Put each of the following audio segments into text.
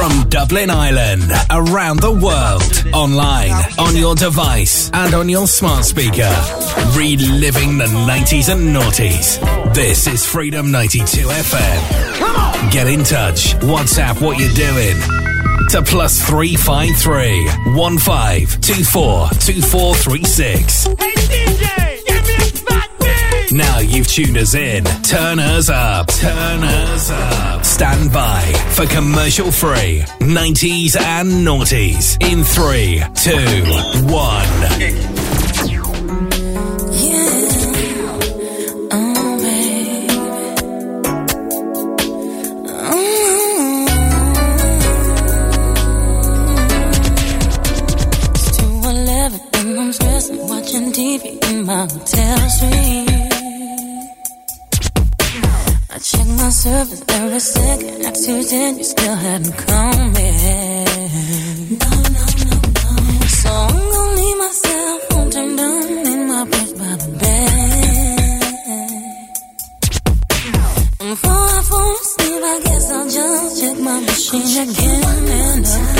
From Dublin, Ireland, around the world, online, on your device, and on your smart speaker. Reliving the 90s and noughties. This is Freedom 92 FM. Come on! Get in touch. WhatsApp what you're doing. To plus 353 1524 2436. Hey, DJ! Now you've tuned us in. Turn us up. Turn us up. Stand by for commercial free 90s and noughties in 3, 2, 1. mountain my surface every second. At 10, you still haven't come in. No, no, no, no. So I'm gonna leave myself home turned down in my bed by the bed. Before I fall asleep, I guess I'll just check my machine again and again.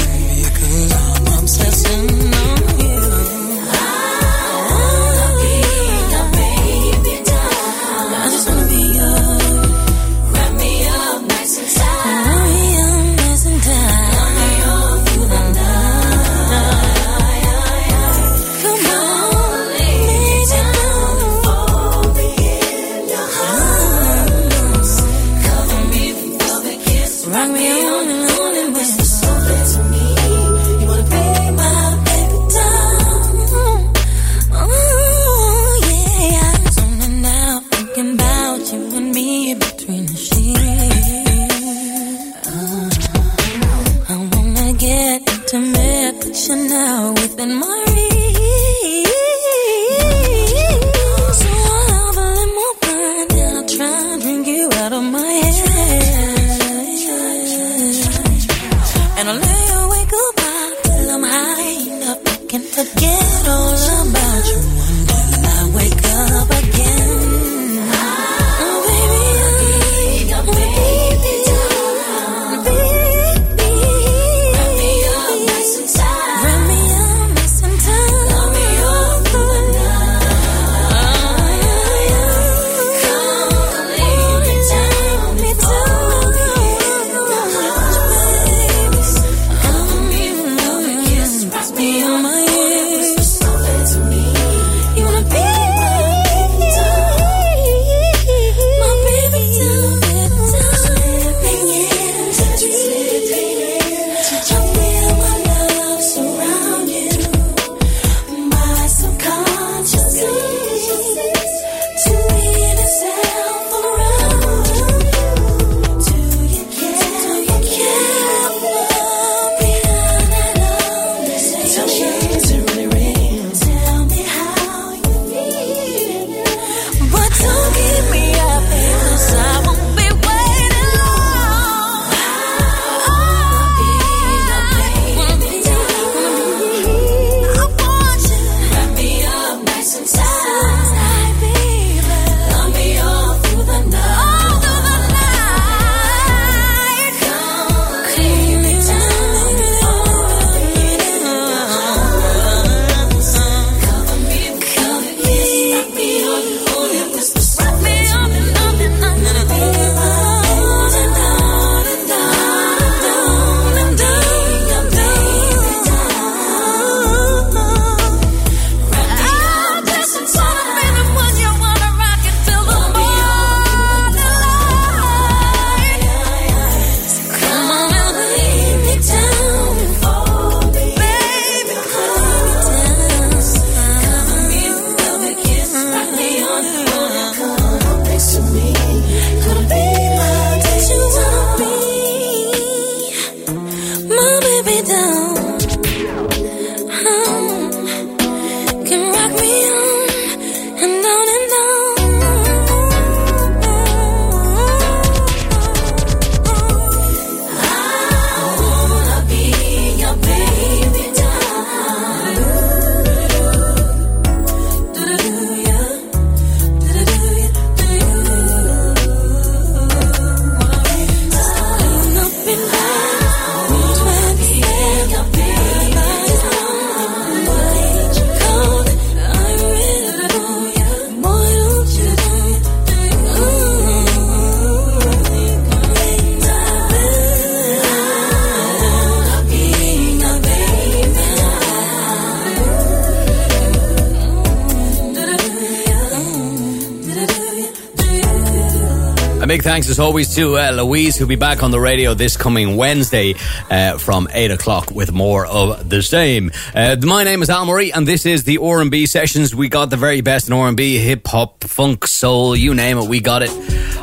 thanks as always to uh, Louise, who'll be back on the radio this coming Wednesday uh, from 8 o'clock with more of the same. Uh, my name is Al Murray, and this is the R&B Sessions. We got the very best in R&B, hip-hop, funk, soul, you name it, we got it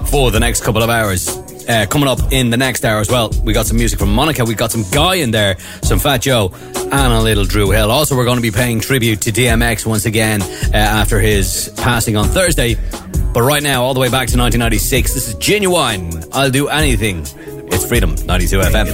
for the next couple of hours. Uh, coming up in the next hour as well. We got some music from Monica, we got some Guy in there, some Fat Joe, and a little Dru Hill. Also, we're going to be paying tribute to DMX once again uh, after his passing on Thursday. But right now, all the way back to 1996, this is Ginuwine. I'll do anything. It's Freedom 92 FM.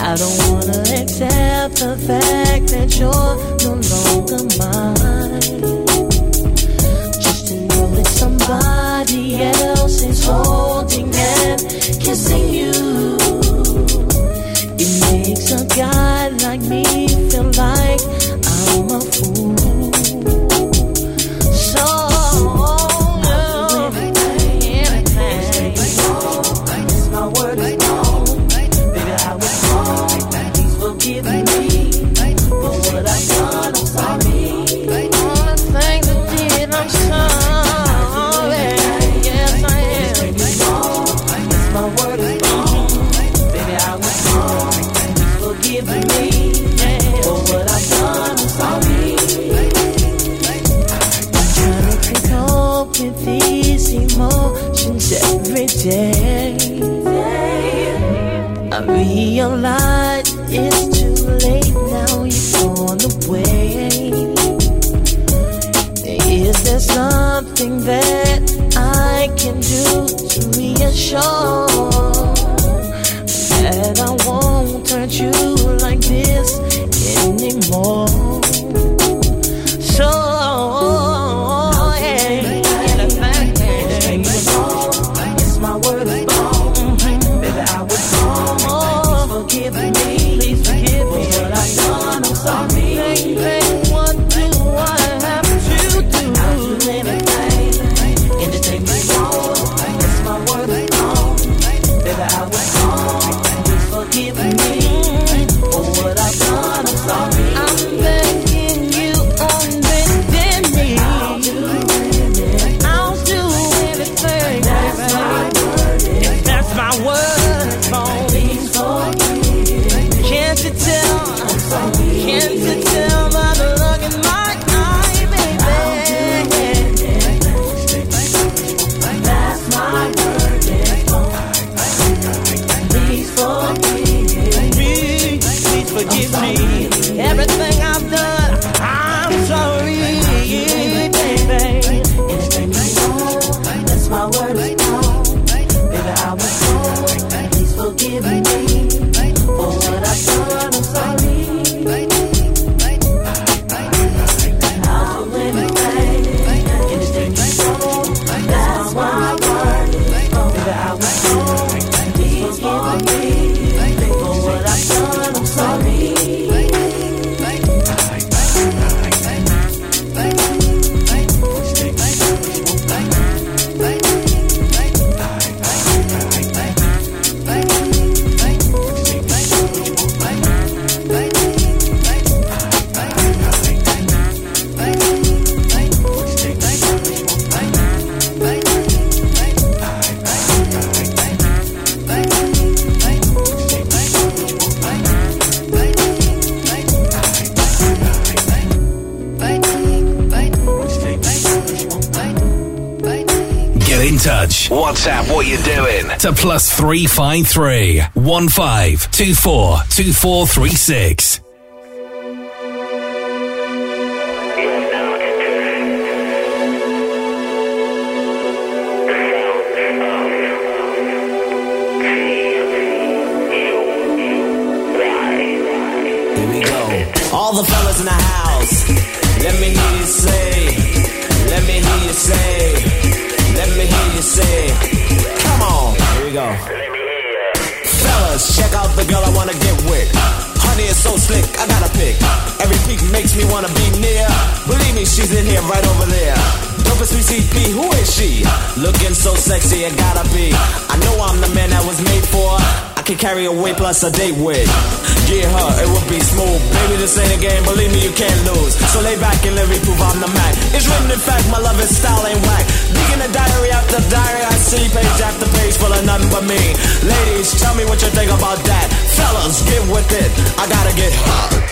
I don't wanna accept the fact that you're no longer mine. 353 1524 2436. Carry a weight plus a date with. Get her, it would be smooth. Baby, this ain't a game, believe me, you can't lose. So lay back and let me prove I'm the Mac. It's written in fact, my love is style ain't whack. Digging a diary after diary, I see page after page full of nothing but me. Ladies, tell me what you think about that. Fellas, get with it. I gotta get hot.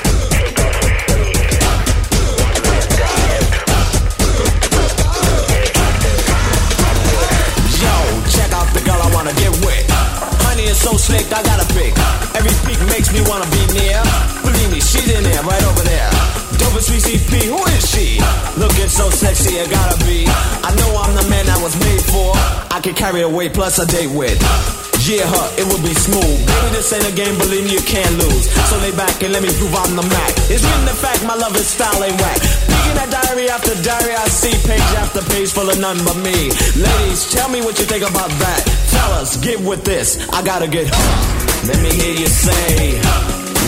3CP, who is she? Looking so sexy, I gotta be. I know I'm the man I was made for. I can carry a weight plus a date with. Yeah, her, it will be smooth. Baby, this ain't a game, believe me, you can't lose. So lay back and let me prove I'm the Mac. It's written the fact, my love is style ain't whack. Peeking at diary after diary, I see page after page full of none but me. Ladies, tell me what you think about that. Fellas, get with this. I gotta get Let me hear you say.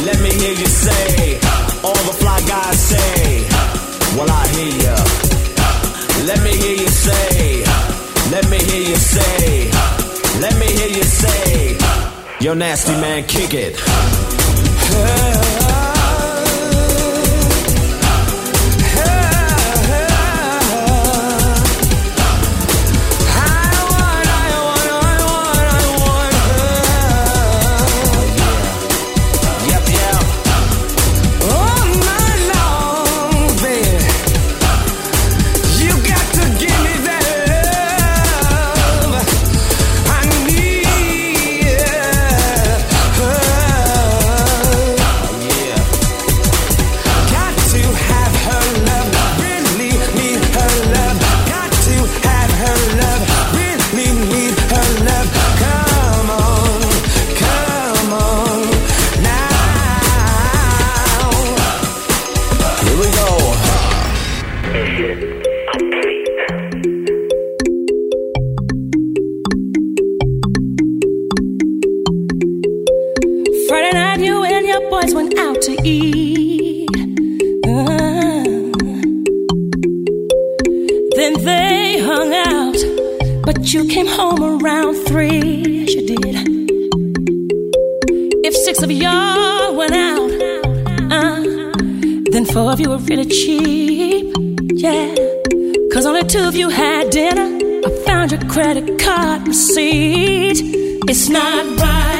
Let me hear you say. All the fly guys say. Well, I hear ya. Let me hear you say. Let me hear you say. Let me hear you say. Yo, nasty man, kick it. Yep, two of you had dinner. I found your credit card receipt. It's not right,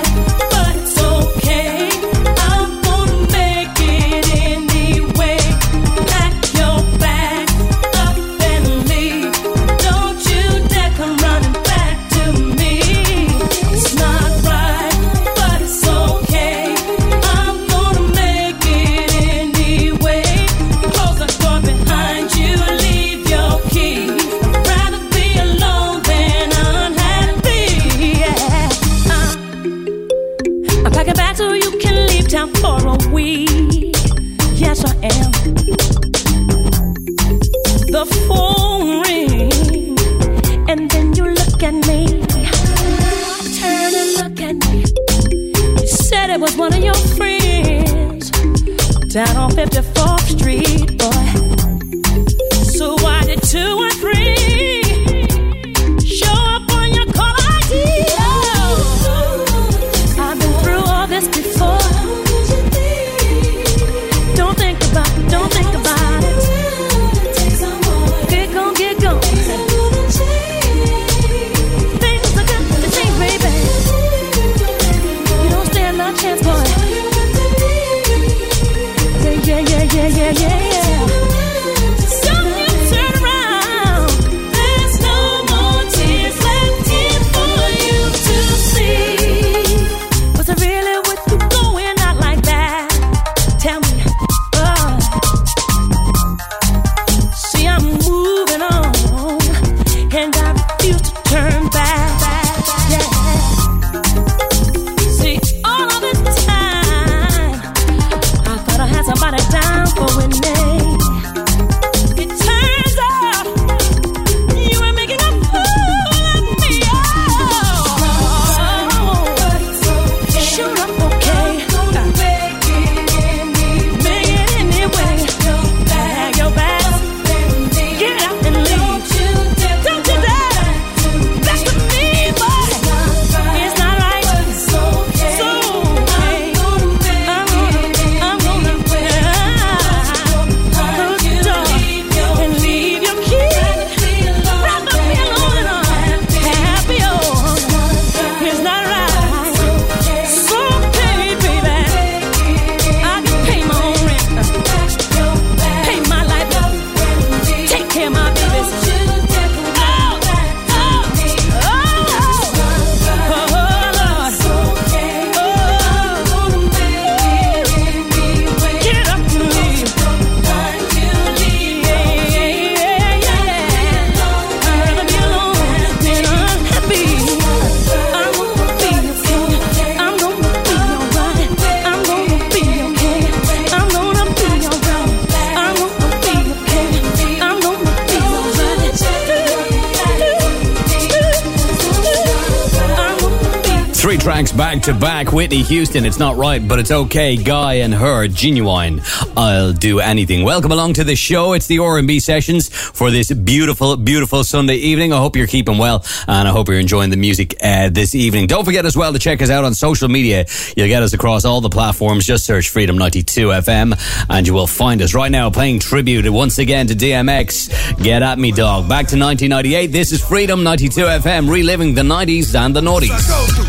Whitney Houston, it's not right, but it's okay. Guy and her, Ginuwine. I'll do anything. Welcome along to the show. It's the R&B sessions for this beautiful, beautiful Sunday evening. I hope you're keeping well, and I hope you're enjoying the music uh, this evening. Don't forget as well to check us out on social media. You'll get us across all the platforms. Just search Freedom 92 FM, and you will find us right now playing tribute once again to DMX. Get at me, dog. Back to 1998. This is Freedom 92 FM, reliving the 90s and the noughties.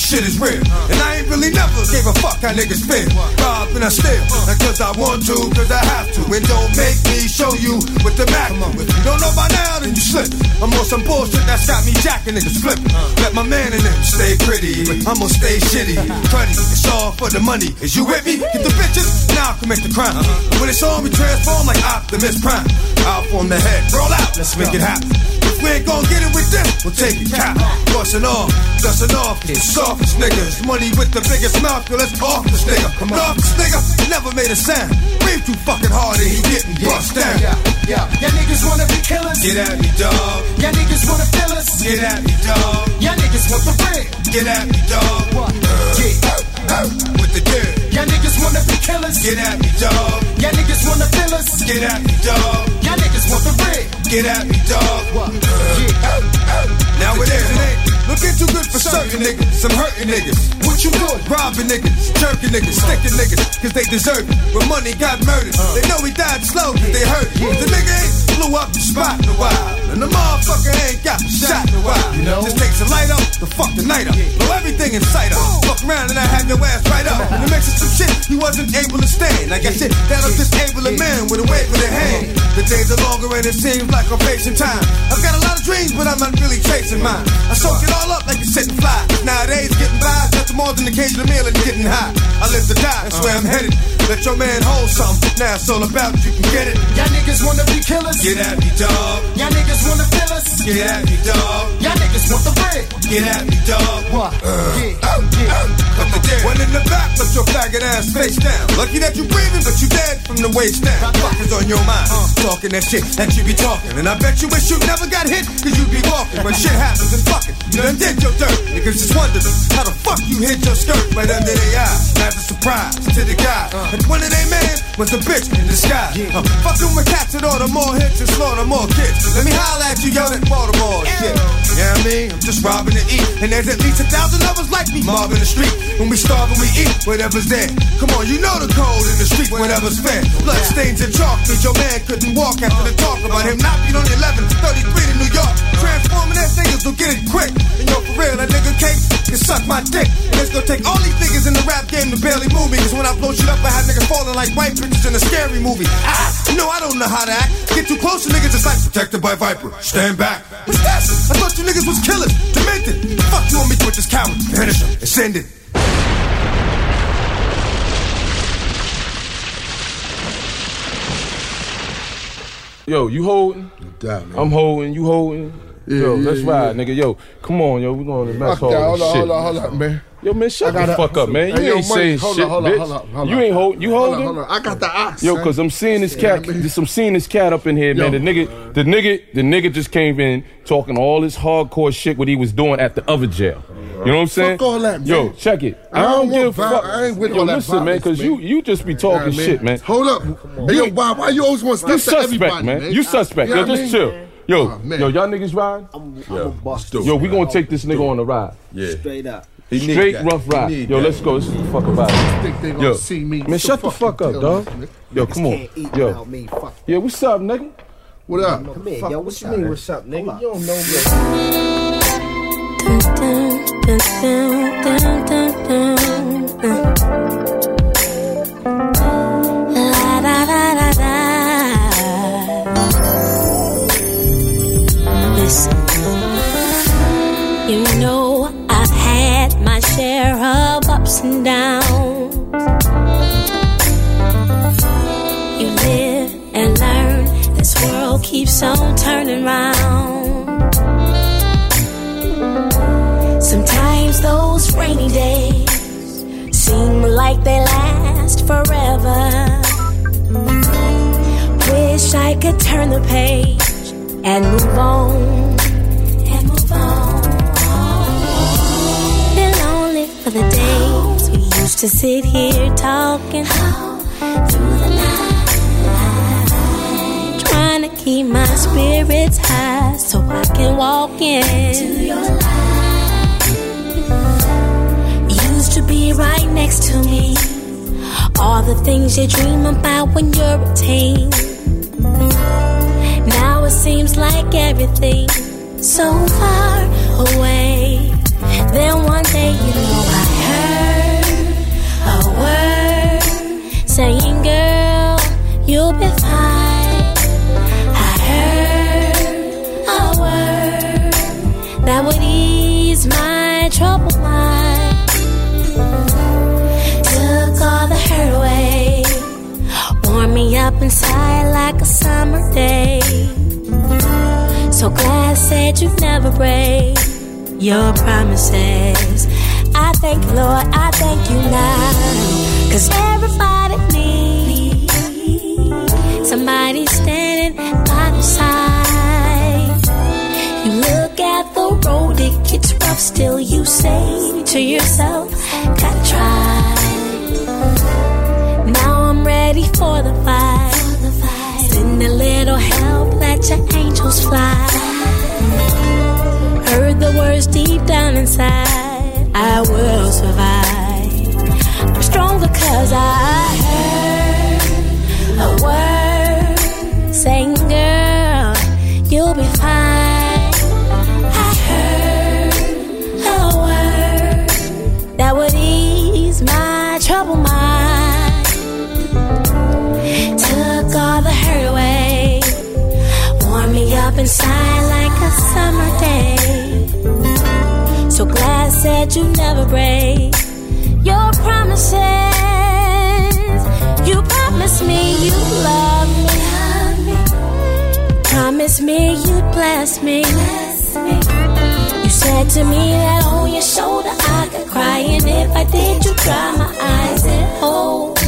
Shit is real. And I ain't really never gave a fuck how niggas feel. Rob and I steal. Cause I want to, cause I have to. And don't make me show you with the. If you don't know by now, then you slip. I'm on some bullshit that's got me jacking niggas flipping. Let my man in them stay pretty. I'ma stay shitty. Cruddy, it's all for the money. Is you with me? Get the bitches, now I commit the crime. When it's on, we transform like Optimus Prime. Out from the head, roll out, let's make it happen. We ain't gon' get it with them, we'll take it cap. Bustin' off, dustin' off, the softest niggas. Money with the biggest mouth, yo, let's off this nigga. Come on. off this nigga, never made a sound. Breathe too fucking hard and he getting bust down. Yeah, yeah. Y'all niggas wanna be killers. Get at me, dog. Y'all niggas wanna fill us. Get at me, dog. Y'all niggas want the bread. Get at me, dog. What? Yeah. With the dirt. Y'all niggas wanna be killers. Get at me, dog. Y'all niggas wanna fill us. Get at me, dog. Y'all niggas want the bread. Get at me, dog. What? Yeah. Now it is, looking too good for certain niggas. Some hurting niggas. What you doing? Robbing niggas, jerking niggas, sticking niggas, cause they deserve it. When money got murdered, uh. they know he died slow cause they hurt. The nigga ain't blew up the spot in a while. And the motherfucker ain't got shot in a while. You know? Just takes a light up to fuck the night up. Blow everything in sight up. Fuck around and I had your ass right up. And it makes it some shit he wasn't able to stand. Like I said, that'll disable a man with a wave of the hand. The days are longer and it seems like I'm facing time. I've got a lot of dreams, but I'm not really chasing mine. I soak it all up like a sitting fly. Nowadays, getting by is nothing more than the occasional meal and getting high. I live to die, that's where I'm uh-huh. headed. Let your man hold something. Now it's all about you can get it. Y'all niggas wanna be killers. Get at me, dog. Y'all niggas wanna fill us. Get at me, dog. Y'all niggas want the bread. Get at me, dog. What? Uh, yeah. Uh, uh, Cut the dead. One in the back, put your faggot ass face down. Lucky that you breathing, but you dead from the waist down. Fuck is on your mind. Talking that shit that you be talking. And I bet you wish you never got hit, cause you be walking. When shit happens and fucking, you done did your dirt. Niggas just wondering how the you hit your skirt right under their eye. As a surprise to the guy. And one of they man was a bitch in disguise. Uh, fucking with cats that order more hits and slaughter more kids. Let me holla at you, yo, that Baltimore shit. Yeah, I mean, I'm just robbing to eat. And there's at least a thousand of us like me, mobbing the street. When we starve and we eat, whatever's there. Come on, you know the code in the street, whatever's fair. Blood stains and chalk, means your man couldn't walk after the talk about him knocking on the 11, 33 to New York. Transforming that niggas will get it quick. And yo, for real, that nigga case can suck my dick. And it's gonna take all these niggas in the rap game to barely move me. Cause when I blow shit up, I have niggas falling like white bitches in a scary movie. Ah, you know I don't know how to act. Get too close to niggas, it's like protected by Viper. Stand back. What's that? I thought you niggas was killers, demented. Fuck you want me to with this coward. Finish him and send it. Yo, you holding? I'm holding. You holding? yo, yeah, let's yeah, ride, nigga. Yo, come on, yo. We going to mess Fuck hall. that. Hold and on, shit. hold on, hold on, man. Yo, man, shut I gotta- the fuck up, man. You Hey, yo, ain't Mike, saying hold shit, on, hold on, bitch. hold on, you ain't hold. You Hold holding? hold. I got the ox. Yo, cause I'm seeing this cat. Yeah, I mean- There's some seeing this cat up in here, man. Yo. The nigga, the nigga, the nigga just came in talking all this hardcore shit what he was doing at the other jail. You know what I'm saying? Fuck all that, man. Yo, check it. I I don't don't give a fuck. I ain't with Yo, all that listen, man, cause man. you you just be Yeah, talking shit, man. Hold up. Hey, yo, why, why you always want to You step to suspect, everybody, man. man? You suspect. Yeah, Yo, I just mean- chill. Yo, Oh, man. yo, y'all niggas ride? I'm, Yeah. Yo, we gonna take this nigga on the ride. Yeah. Straight up. He Straight rough He ride. Yo, that. let's go. Let's fuck about it. they gonna Yo, see me. man, shut the fuck up, you dog. me, Yo, come on. Eat Yo, me. Fuck. yeah, what's up, nigga? What up? Come here, yo. what What you you mean, mean? what's What's up, nigga? You don't know me. Share of ups and downs. You live and learn. This world keeps on turning round. Sometimes those rainy days seem like they last forever. Wish I could turn the page and move on. For the days we used to sit here talking through the night, trying to keep my spirits high so I can walk in. your light. Used to be right next to me. All the things you dream about when you're a teen. Now it seems like everything so far away. Then one day, you know, troubled mind. Took all the hurt away, warm me up inside like a summer day. So glad said you'd never break your promises. I thank you, Lord, I thank you now. Cause everybody needs somebody standing by their side. You look at the road, it gets rough, still you say to yourself, gotta try. Now I'm ready for the fight. Send a little help, let your angels fly. Heard the words deep down inside. I will survive. Me inside like a summer day. So glad said you never break your promises. You promised me you love me. Promise me you'd bless me. You said to me that on your shoulder I could cry, and if I did, you dry my eyes and hold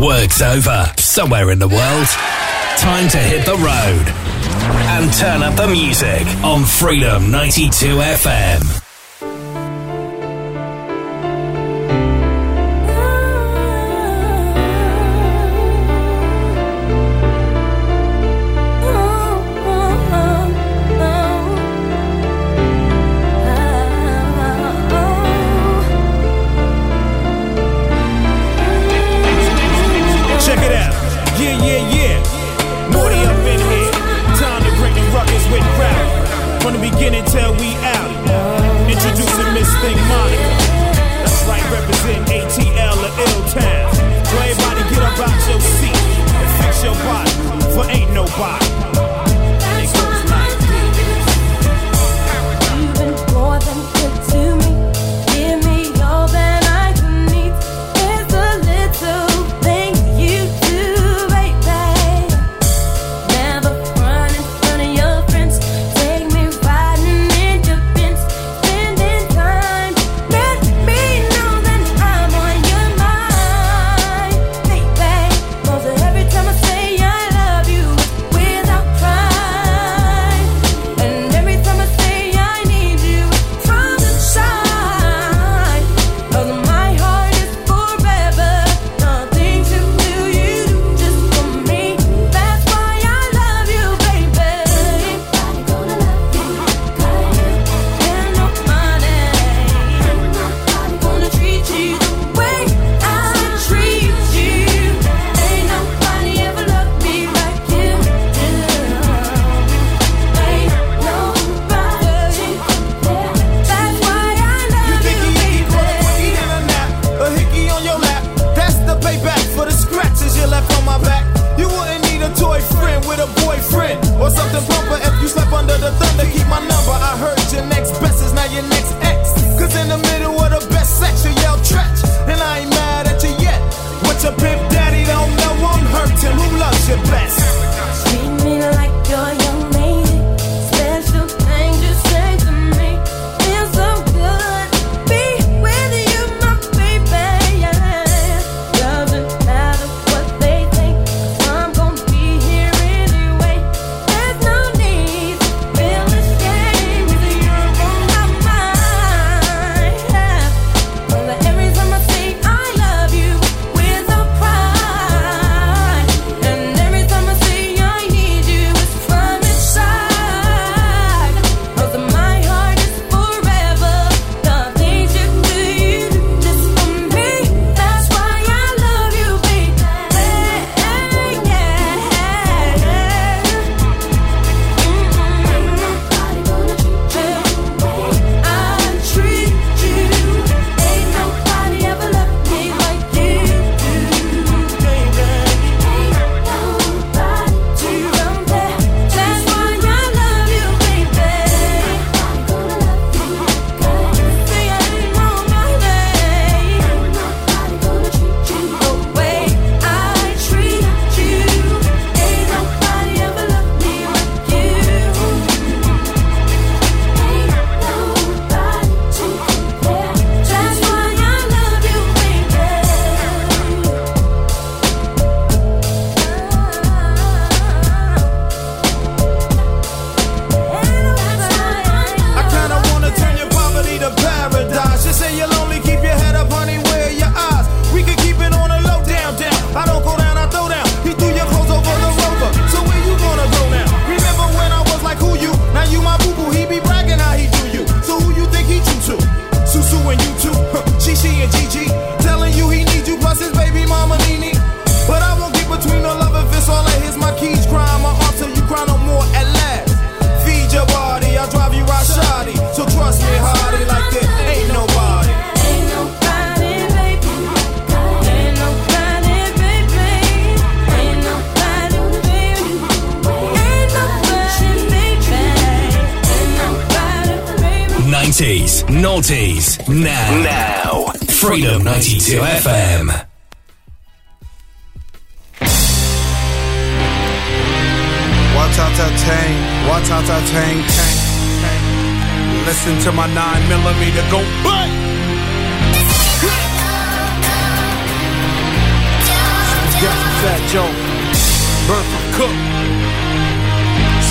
Work's over. Somewhere in the world. Time to hit the road. And turn up the music on Freedom 92 FM.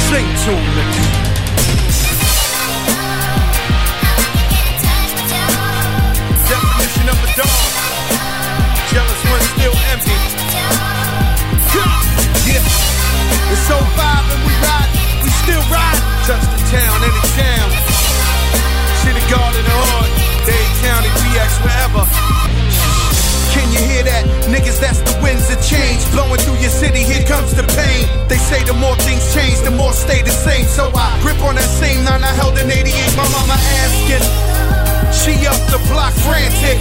Sing to me. Definition of a dog. Jealous when still empty. Yeah. It's so vibe and we ride, we still ride. Touch the town, any town. City Garden or Hood, Dade County, PX, wherever. Can you hear that? Niggas, that's the winds of change. Blowing through your city, here comes the pain. They say the more things change, the more stay the same. So I grip on that same nine I held in 88. My mama asking. She up the block frantic.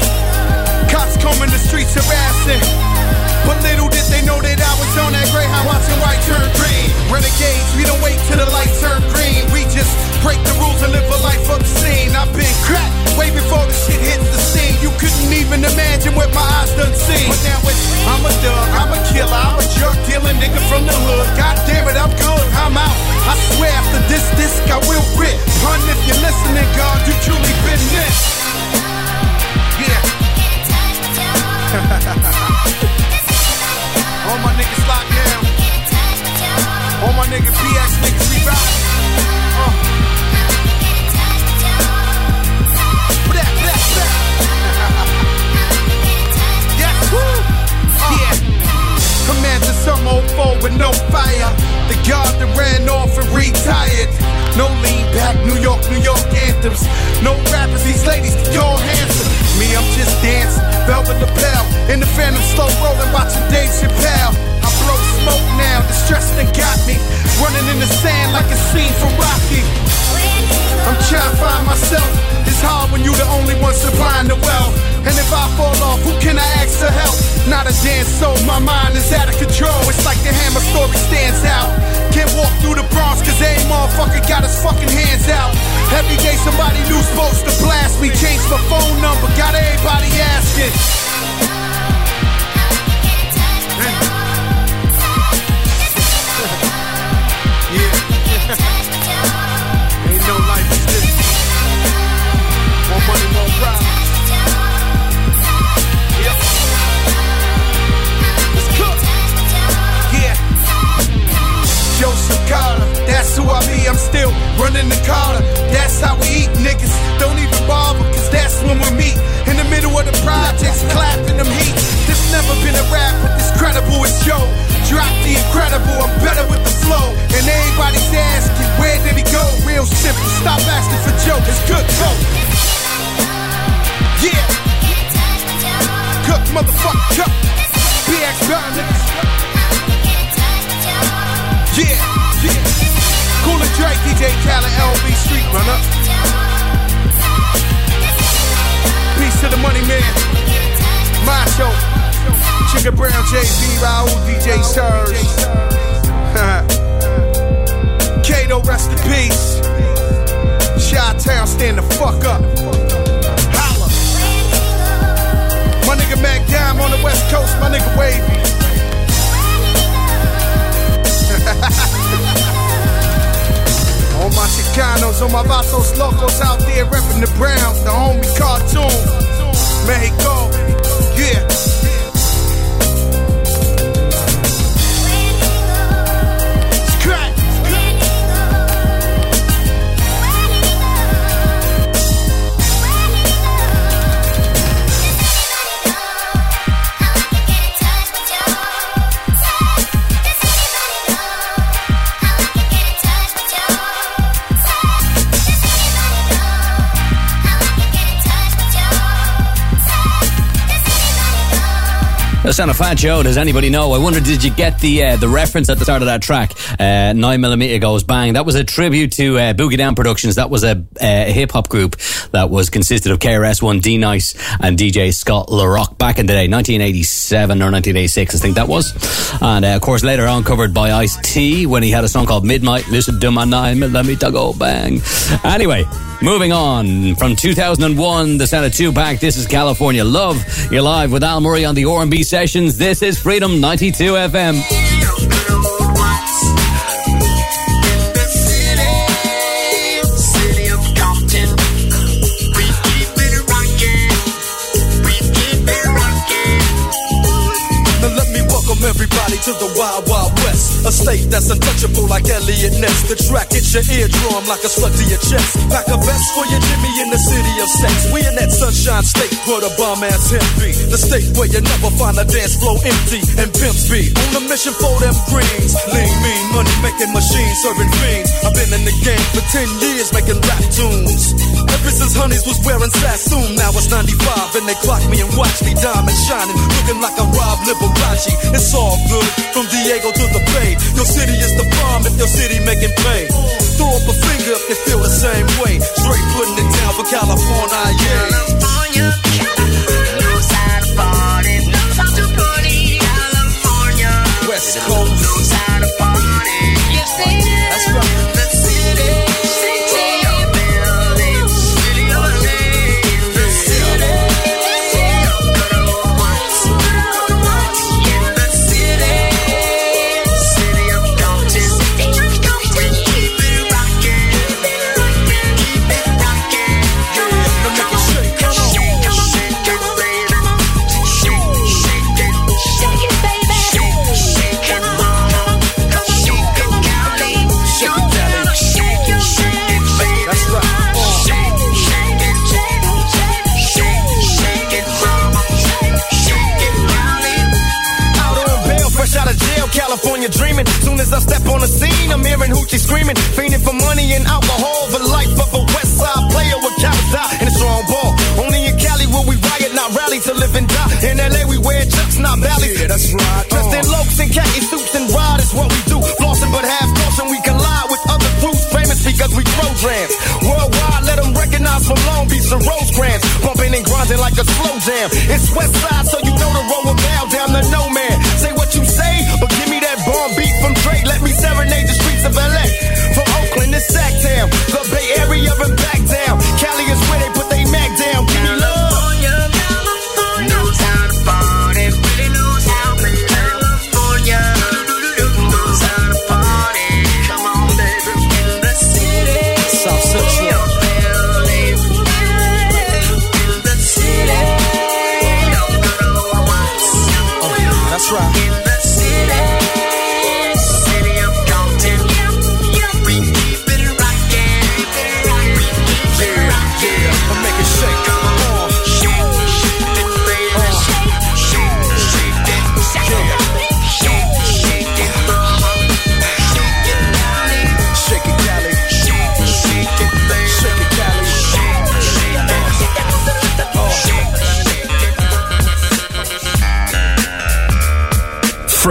Cops combing the streets harassing. But little did they know that I was on that Greyhound watching white turn green. Renegades, we don't wait till the light turn green. We just break the rules and live a life obscene. I've been cracked way before the shit hits the scene. You couldn't even imagine what my eyes done seen. But now it's, I'm a dog, I'm a killer, I'm a drug dealer, nigga from the hood. God damn it, I'm good, I'm out. I swear after this disc, I will rip. Pun if you're listening, God, you truly been this. Yeah. All my niggas locked down. All my nigga PX niggas, we. Uh. Yes, woo. Yeah. Commander some old foe with no fire. The guard that ran off and retired. No lean back, New York, New York anthems. No rappers, these ladies, they all handsome. Me, I'm just dancing. Velvet lapel. In the phantom, slow rolling, watching Dave Chappelle. I blow smoke now, the stress that got me. Running in the sand like a scene from Rocky. I'm trying to find myself. It's hard when you the only one supplying the wealth. And if I fall off, who can I ask for help? Not a damn soul, my mind is out of control. It's like the hammer story stands out. Can't walk through the Bronx cause every motherfucker got his fucking hands out. Every day somebody new supposed to blast me. Change my phone number, got everybody asking. yeah. That's who I be, I'm still running the collar. That's how we eat, niggas. Don't even bother, cause that's when we meet. In the middle of the projects, clapping them heat. This never been a rap, but this credible is yo, Drop the incredible, I'm better with the flow. And everybody's asking, where did he go? Real simple, stop asking for jokes, it's good coke. Yeah. Cook, motherfucker, cook. BX Bound, niggas. Yeah, yeah. Cool and Drake, DJ Khaled, LB Street Runner. Peace to the money man. Macho. Chicken Brown, JB, Raul, DJ Surge. Kato, rest in peace. Shot Town, stand the fuck up. Holla. My nigga Mac Dime on the West Coast, my nigga Wavy. All my Chicanos, all my Vasos Locos out there repping the Browns, the homie cartoon. Mexico, Sound of Fat Joe. Does anybody know? I wonder, did you get the uh, the reference at the start of that track? Uh, Nine millimeter goes bang. That was a tribute to uh, Boogie Down Productions. That was a, a hip hop group that was consisted of KRS One, D Nice, and DJ Scott LaRock back in the day, 1987 or 1986, I think that was. And uh, of course, later on covered by Ice T when he had a song called Midnight. Listen to my nine millimeter go bang. Anyway, moving on from 2001, the of 2Pac. This is California Love. You're live with Al Murray on the R&B sessions. This is Freedom 92 FM. Now let me welcome everybody to the Wild Wild West. A state that's untouchable like Eliot Ness. The track hits your eardrum like a slug to your chest. Pack a vest for your Jimmy in the city of sex. We in that sunshine state where the bomb ass hemp be. The state where you never find a dance floor empty and pimps be. On a mission for them greens. Lean, mean, money making machines, serving fiends. I've been in the game for 10 years making rap tunes. Ever since Honeys was wearing Sassoon, now it's 95 and they clock me and watch me diamond shining, looking like a Rob Liberace. It's all good from Diego to the Bay. Your city is the bomb if your city making pay. Throw up a finger if you feel the same way. Straight putting it down for California, yeah. California, no sad about it, no time to worry. California, West Coast. Dreaming. Soon as I step on the scene, I'm hearing hoochie screaming, fiending for money and alcohol. The life of a West Side player with cowards and a strong ball. Only in Cali will we riot, not rally to live and die. In LA we wear chucks, not valleys. Yeah, that's right. Dressed in lokes and khaki suits and ride is what we do. Flossing but half caution, we collide with other groups famous because we programs. Worldwide, let them recognize from Long Beach to Rosecrans. Bumping and grinding like a slow jam. It's West Side, so you know the road will bow down to no man. Say what you say, but give bomb beat from Dre. Let me serenade the streets of LA. From Oakland to Sactown, the Bay Area and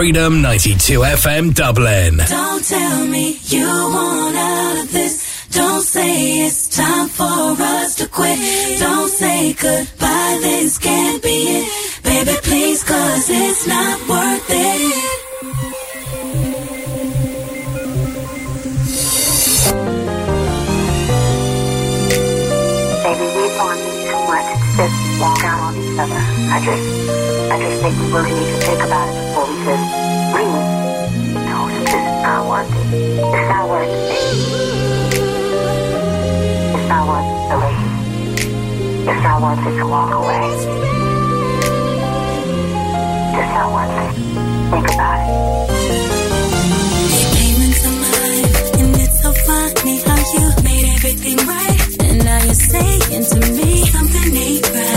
Freedom 92 FM Dublin. Don't tell me you want out of this. Don't say it's time for us to quit. Don't say goodbye, this can't be it. Baby, please, cause it's not worth it. other. I just, I just think we really need to think about it before we just leave. No, this is not worth it. It's not worth it. It's not worth it to leave. It's not worth it to walk away. It's not worth it. Think about it. You came into my life, and it's so funny how you made everything right. And now you're saying to me something ain't right.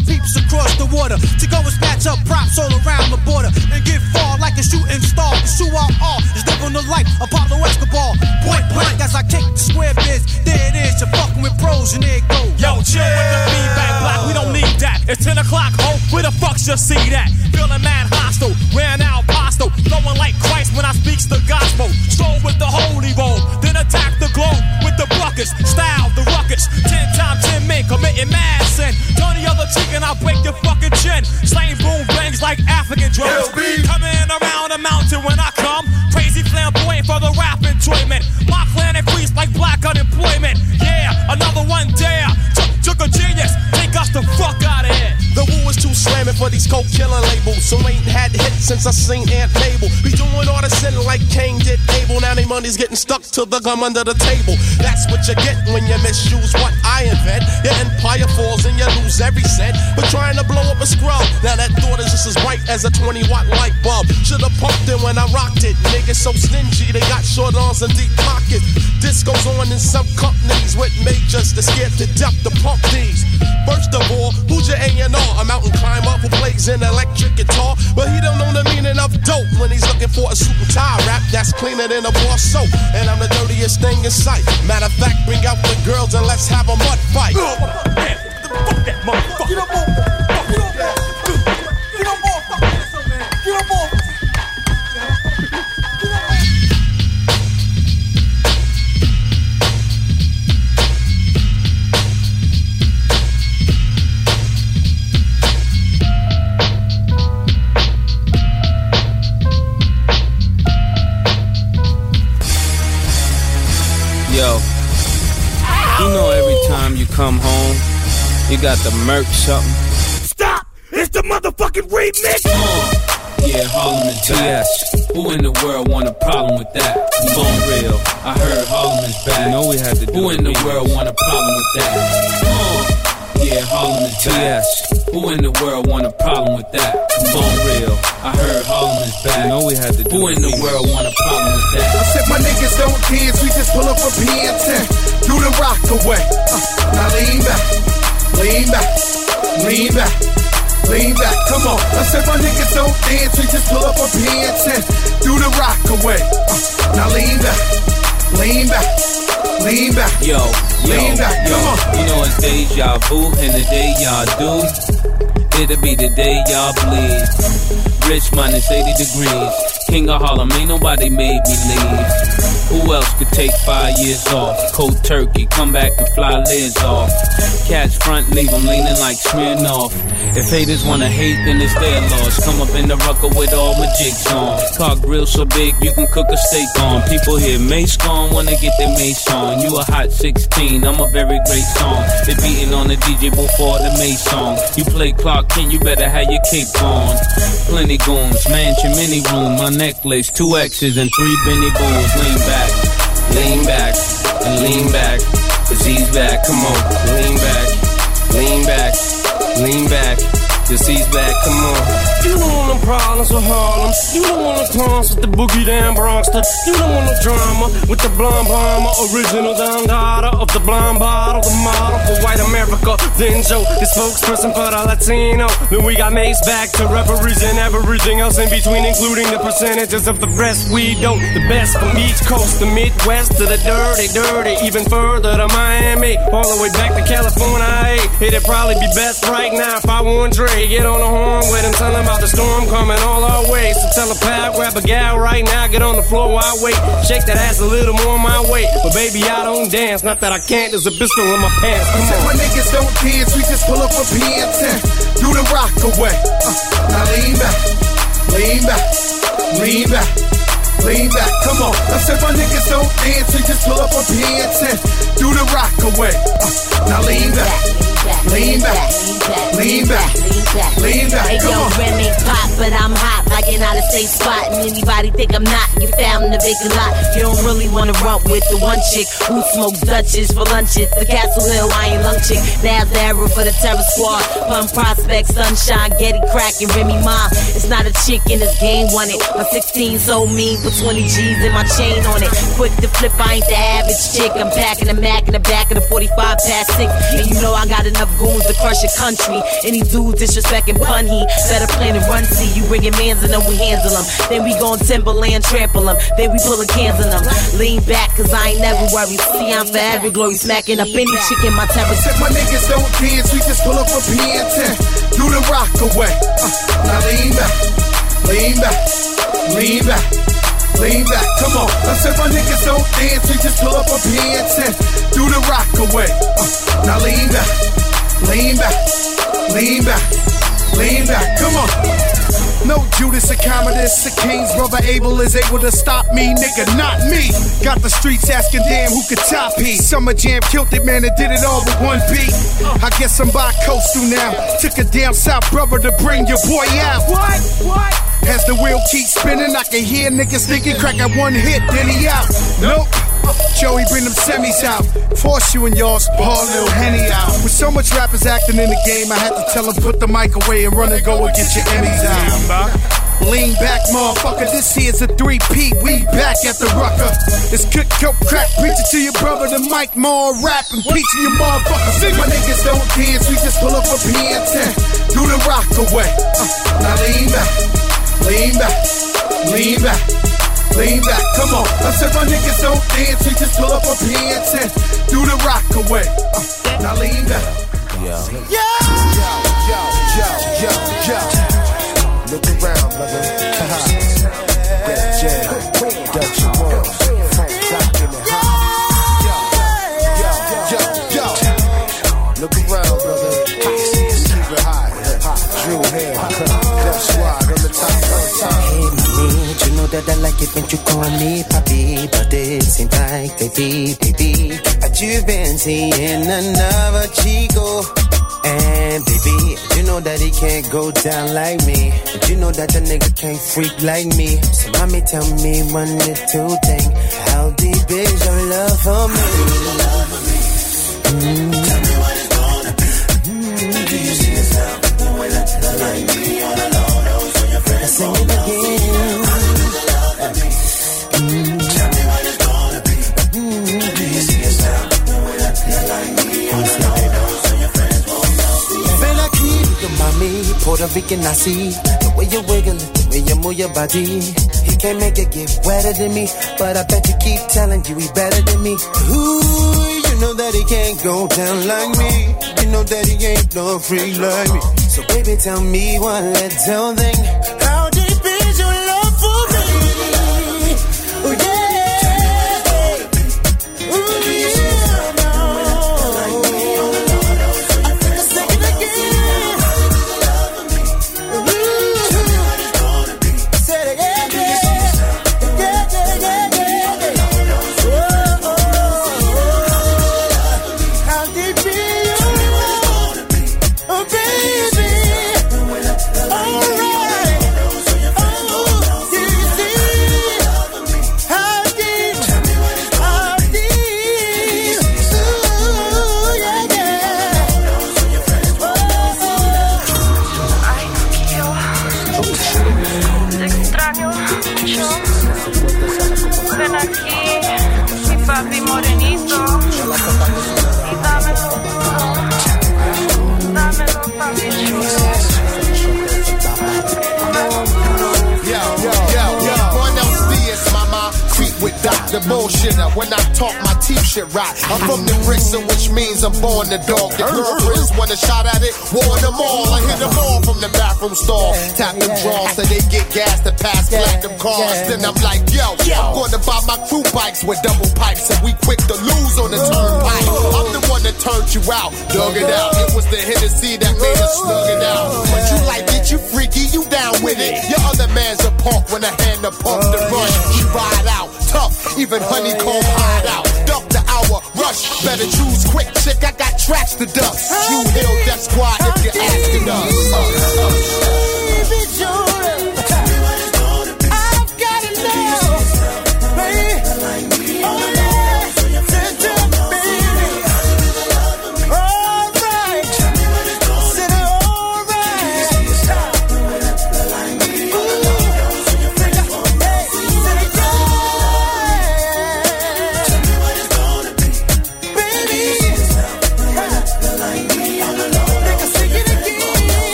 My peeps across the water to go and snatch up props all around the border and get far like a shooting star. Who I are is living the life Pablo Escobar. Point blank as I kick the square biz. There it is. You're fucking with pros and it goes. Yo, chill with the feedback block. We don't need that. It's 10 o'clock, ho. Where the fuck you see that? Feeling mad hostile. Ran out pasto. Flowing like Christ when I speaks the gospel. Stroll with the holy roll. Then attack the globe with the buckets. Style the ruckus. Ten times ten men committing mad sin. Turn the other cheek and I'll break your fucking chin. Slaying boom bangs like African drums. Coming around the mountain when I come. Crazy flamboyant for the rap enjoyment. My clan increased like black unemployment. Yeah, another one. Took, took a genius. Take us the fuck out slamming for these coke killing labels. So ain't had hits since I seen Aunt Mabel. Be doing all the sinning like Cain did Abel. Now they money's getting stuck to the gum under the table. That's what you get when you misuse what I invent. Your empire falls and you lose every cent. But trying to blow up a scrub. Now that thought is just as bright as a 20 watt light bulb. Should've pumped it when I rocked it. Niggas so stingy, they got short arms and deep pockets. This goes on in some companies with majors that scared to death to pump these. First of all, who's your A&R? A mountain climber who plays an electric guitar, but he don't know the meaning of dope when he's looking for a super tie rap that's cleaner than a bar soap. And I'm the dirtiest thing in sight. Matter of fact, bring out the girls and let's have a mud fight. Yo, you got the merch something. Stop! It's the motherfucking remix! Yeah, Harlem and TS. Who in the world want a problem with that? Bone real. I heard Harlem is back. You know we had to do Who in the world want a problem with that? Uh, yeah, Harlem and TS. Who in the world want a problem with that? Bone real. I heard Harlem is back. You know we had to do Who in the world want a problem with that? I said my niggas don't dance, we just pull up a pants and do the rock away. Uh, now lean back, lean back, lean back, lean back. Come on. I said my niggas don't dance, we just pull up a pants and do the rock away. Uh, now lean back, lean back, lean back. Yo, yo, Lean back, yo. come on. You know it's deja vu, and the day y'all do, it'll be the day y'all bleed. Rich minus 80 degrees. King of Harlem, ain't nobody made me leave. Who else could take five years off? Cold turkey, come back and fly lids off. Catch front, leave 'em leaning like Smirnoff. If haters wanna hate, then it's their loss. Come up in the rucker with all my jigs on. Car grill so big you can cook a steak on. People hear Mase gone, wanna get their mace on. You a hot 16, I'm a very great song. They beating on the DJ before the Mase song. You play Clark Kent, you better have your cape on. Plenty goons, mansion, mini room, my necklace, two X's and three Benny Bulls. Lean back, lean back, and lean back. He's back, come on, lean back, lean back, lean back. Cause he's back, come on. You don't want no problems with Harlem. You don't want no clowns with the boogie down Bronxton. You don't want no drama with the blonde bomber. Original down daughter of the blonde bottle. The model for white America. Then Joe, the spokesperson for the Latino. Then we got Mase back to referees and everything else in between, including the percentages of the best we don't. The best from each coast, the Midwest to the dirty, dirty. Even further to Miami. All the way back to California. It'd probably be best right now if I want Dre. Get on the horn with him, tell him about the storm coming all our way. So tell a pal, grab a gal right now, get on the floor while I wait. Shake that ass a little more my way. But baby, I don't dance. Not that I can't, there's a pistol in my pants. Come Said on. my niggas don't dance, we just pull up a PN10. Do the rock away. Uh, now lean back, lean back, lean back, lean back. Come on. I said my niggas don't dance, we just pull up a PN10. Do the rock away. Uh, now lean back, lean back, lean back, lean back. Hey Come yo. Remy pop, but I'm hot like an out of state spot. And anybody think I'm not, you found in the vacant lot. You don't really wanna run with the one chick who smokes Dutches for lunches. The Castle Hill, I ain't lung chick. Now's the for the terror squad. Pump prospect, sunshine, Getty crack, and Remy Ma. It's not a chick in this game, want it. My 16 so mean, put 20 G's in my chain on it. Quick to flip, I ain't the average chick. I'm packing a Mac in the back of the 45 past six. And you know I got enough goons to crush your country. Any dude disrespecting pun, he better plan and run. See you bringing mans and then we handle them. Then we gon' Timberland trample them. Then we pulling cans on them. Lean back, cause I ain't never worried. See, I'm forever glory. Smacking up any chick in my terrace. Said my niggas don't dance, we just pull up a PN10. Do the rock away. Uh, now lean back, lean back, lean back, lean back. Come on. I said my niggas don't dance, we just pull up our pants and Do the rock away. Uh, now lean back, lean back, lean back, lean back. Come on. No Judas or Commodus, the King's brother Abel is able to stop me, nigga, not me. Got the streets asking, damn, who could top he? Summer Jam killed it, man, and did it all with one beat. I guess I'm by coastal now. Took a down south brother to bring your boy out. What? What? As the wheel keeps spinning, I can hear niggas thinking crack at one hit, then he out. Nope. Joey, bring them semis out. Force you and pour a little Henny out. With so much rappers acting in the game, I had to tell them put the mic away and run and go and get your Emmys out. Lean back, motherfucker. This here's a 3P. We back at the rucker. It's cook, coke, crack. Preach it to your brother. The mic more rap and preaching your motherfucker. See, my niggas don't dance. We just pull up a PN10. Do the rock away. Uh, now lean back, lean back, lean back. Lean back, come on. I said my niggas don't dance, we just pull up a PN10. Do the rock away. Uh, now lean back. Yo. Yo, yo, yo, yo, yo. Look around, brother. You know that I like it when you call me papi, but it seems like baby, baby, that you've been seeing another chico. And baby, you know that he can't go down like me. But you know that the nigga can't freak like me. So mommy, tell me one little thing. How deep is your love for me? Mm. Tell me what it's gonna be. Mm. Do you see yourself way that like me all alone? Those when your friends sing it again. Puerto Rican I see The way you wiggle it, the way you move your body He can't make it get wetter than me, but I bet you keep telling you he better than me. Ooh, you know that he can't go down like me. You know that he ain't no freak like me. So baby, tell me one little thing. Talk, my shit right. I'm from the Brixton, which means I'm born the dog. The girlfriends want a shot at it, warn them all. I hit them all from the bathroom stall. Tap them draws so they get gas to pass platinum cars. Then I'm like, yo, I'm gonna buy my crew bikes with double pipes, and we quick to lose on the turnpike. I'm the one that turned you out, dug it out. It was the Hennessy that made us slug it out. But you like it, you freaky, you down with it. Your other man's a punk when I hand the pump the oh, run. He ride out, tough, even honeycomb oh, hide out. Hour, rush, better choose quick, chick. I got tracks to dust. You hill death squad if you're asking us. Baby, Jordan.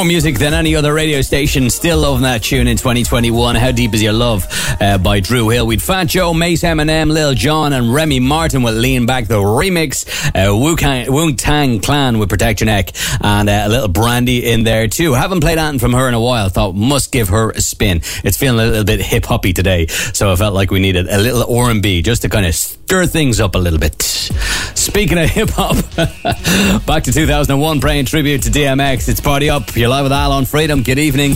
More music than any other radio station. Still loving that tune in 2021. How Deep Is Your Love uh, by Dru Hill. We'd Fat Joe, Mase Eminem, Lil Jon, and Remy Martin with Lean Back, the remix. Uh, Wu Tang Clan with Protect Your Neck, and uh, a little Brandy in there too. Haven't played anything from her in a while. Thought must give her a spin. It's feeling a little bit hip hoppy today, so I felt like we needed a little R&B just to kind of stir things up a little bit. Speaking of hip hop, back to 2001, paying tribute to DMX. It's Party Up. You're live with Al on Freedom. Good evening.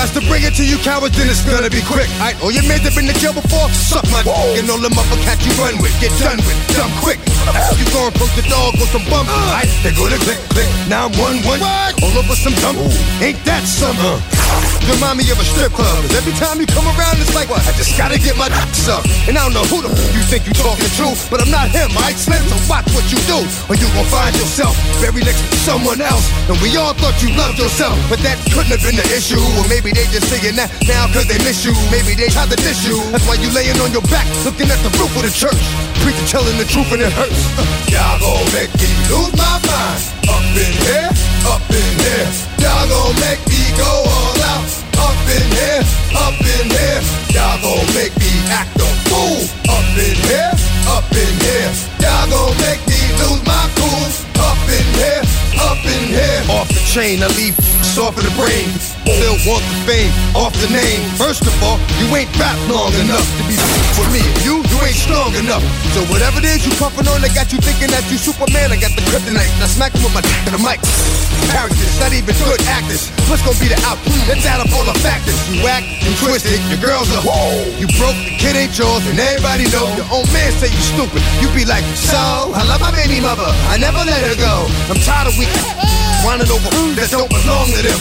Got to bring it to you cowards, then it's gonna be quick. Alright, all oh, your men that been to jail before, suck my dick. And all them upper cats you run with, get done with, dumb quick. You gon' approach the dog with some bump. Alright, they go to click, click. Now I'm one, one. All over some dump. Ain't that? You remind me of a strip club. 'cause every time you come around, it's like, what? I just gotta get my dick up. And I don't know who the f- you think you talking to, but I'm not him, alright, Slim? So watch what you do, or you gon' find yourself buried next to someone else. And we all thought you loved yourself, but that couldn't have been the issue. Or maybe they just saying that now cause they miss you. Maybe they tried to diss you. That's why you laying on your back, looking at the roof of the church. Preacher telling the truth and it hurts. Uh, y'all gon' make me lose my mind. Up in here, up in here. Y'all gon' make me go all out. Up in here, up in here. Y'all gon' make me act a fool. Up in here, up in here. Y'all gon' make me lose my cool. Up in here, up in here. Off the chain, I leave off of the brain. Still want the fame, off the name. First of all, you ain't rap long enough to be for me. You, you ain't strong enough. So whatever it is you puffin' on, that got you thinking that you Superman. I got the kryptonite. Now smack him with my dick to the mic. Characters, not even good actors. What's gonna be the output? Let's add up all the factors. You whack, you twisted, your girl's a whoa. You broke, the kid ain't yours, and everybody know. Your own man say you stupid. You be like, so I love my baby mother. I never let her go. I'm tired of weak whining over that don't belong to them.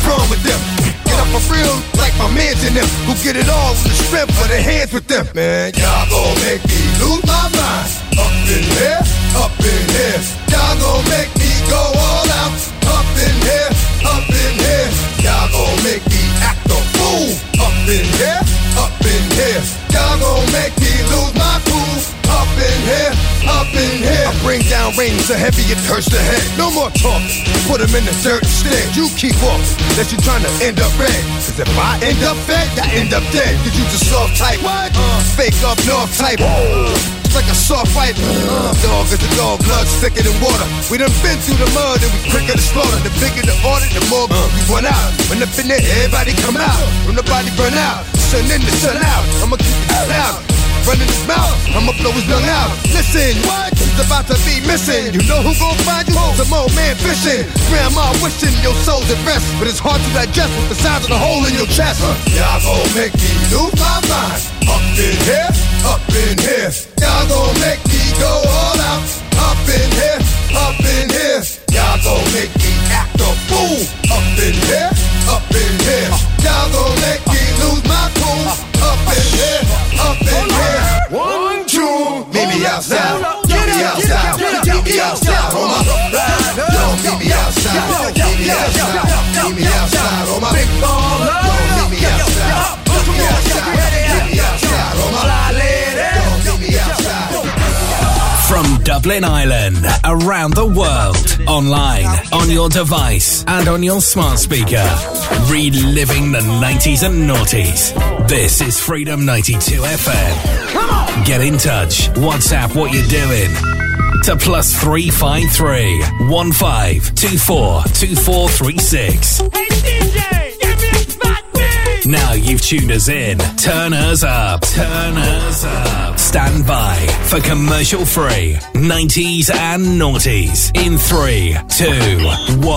What's wrong with them? Get up for real, like my mans in them, who get it all with the strength of their hands with them. Man, y'all gon' make me lose my mind. Up in here, up in here. Y'all gon' make me go all out. Up in here, up in here. Y'all gon' make me act a fool. Up in here, up in here. Y'all gon' make me lose my cool. Up in here, up in here. I bring down rain so heavy it hurts the head. No more talking. Put them in the dirt instead. You keep walking. Unless you're trying to end up red. Cause if I end up fed, I end up dead. Cause you just soft type. What? Uh, fake up north type. It's like a soft fight. Uh, dog is a dog, blood thicker than water. We done been through the mud and we quicker to slaughter. The bigger the order, the more uh, we run out. When up in there, everybody come out. When the body burn out, sun in the sun out. I'ma keep it loud. Running his mouth, I'ma blow his lung out. Listen, what? He's about to be missing. You know who gon' find you? Some old man fishing. Grandma wishing your soul's at rest, but it's hard to digest with the size of the hole in your chest. Y'all gon' make me lose my mind. Up in here, up in here. Y'all gon' make me go all out. Up in here, up in here. Y'all gon' make me act a fool. Up in here, up in here. Y'all gon' make me lose my cool. Up in here, up in here. One, two, meet me outside. Meet me outside. Meet me outside on my Yo, meet me outside. Meet me outside. Meet me outside on my big baller. Yo, meet me outside. Meet me outside. Meet me outside on my From Dublin Ireland, around the world, online, on your device, and on your smart speaker. Reliving the 90s and noughties. This is Freedom 92 FM. Come on! Get in touch. WhatsApp what you're doing. To plus 353 1524 2436. Now you've tuned us in. Turn us up. Turn us up. Stand by for commercial free 90s and noughties in 3, 2, 1.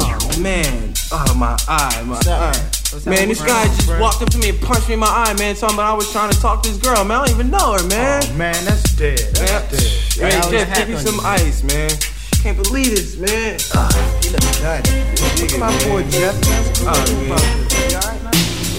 Oh man, oh my eye, my eye. Man, this guy just walked up to me and punched me in my eye, man. Talking about I was trying to talk to this girl, man. I don't even know her, man. Oh, man, that's dead. That's dead. Man, Jeff, give me happens. some ice, man. Can't believe this, man. Ah, look my boy Jeff. Oh,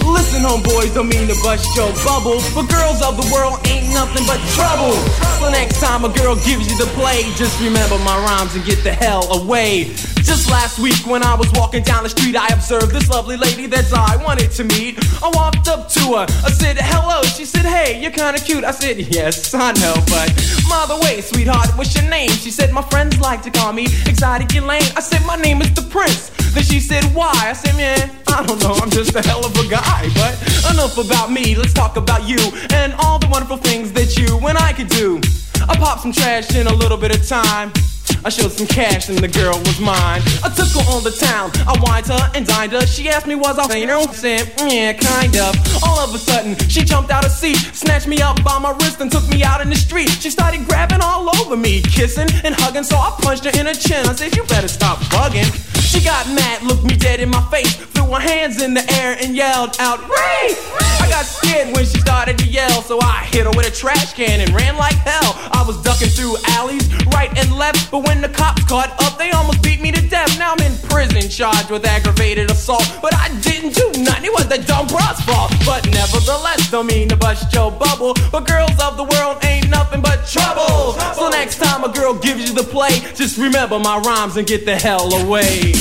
Listen, homeboys, don't mean to bust your bubble, but girls of the world ain't nothing but trouble. So next time a girl gives you the play, just remember my rhymes and get the hell away. Just last week when I was walking down the street, I observed this lovely lady that I wanted to meet. I walked up to her, I said hello. She said, Hey, you're kinda cute. I said, Yes, I know, but by the way, sweetheart, what's your name? She said, My friends like to call me Exotic Elaine. I said, My name is the Prince. Then she said, Why? I said, Man, I don't know, I'm just a hell of a guy. But enough about me, let's talk about you and all the wonderful things that you and I could do. I popped some trash in a little bit of time. I showed some cash and the girl was mine. I took her on the town. I wined her and dined her. She asked me was I, you oh, know, I said, yeah, kind of. All of a sudden, she jumped out of seat, snatched me up by my wrist and took me out in the street. She started grabbing all over me, kissing and hugging. So I punched her in her chin. I said, you better stop bugging. She got mad, looked me dead in my face, threw her hands in the air and yelled out, Ray! I got scared when she started to yell, so I hit her with a trash can and ran like hell. I was ducking through alleys, right and left, but when the cops caught up, they almost beat me to death. Now I'm in prison, charged with aggravated assault, but I didn't do nothing. It was the dumb broad's fault. But nevertheless, don't mean to bust your bubble, but girls of the world ain't nothing but trouble. So next time a girl gives you the play, just remember my rhymes and get the hell away.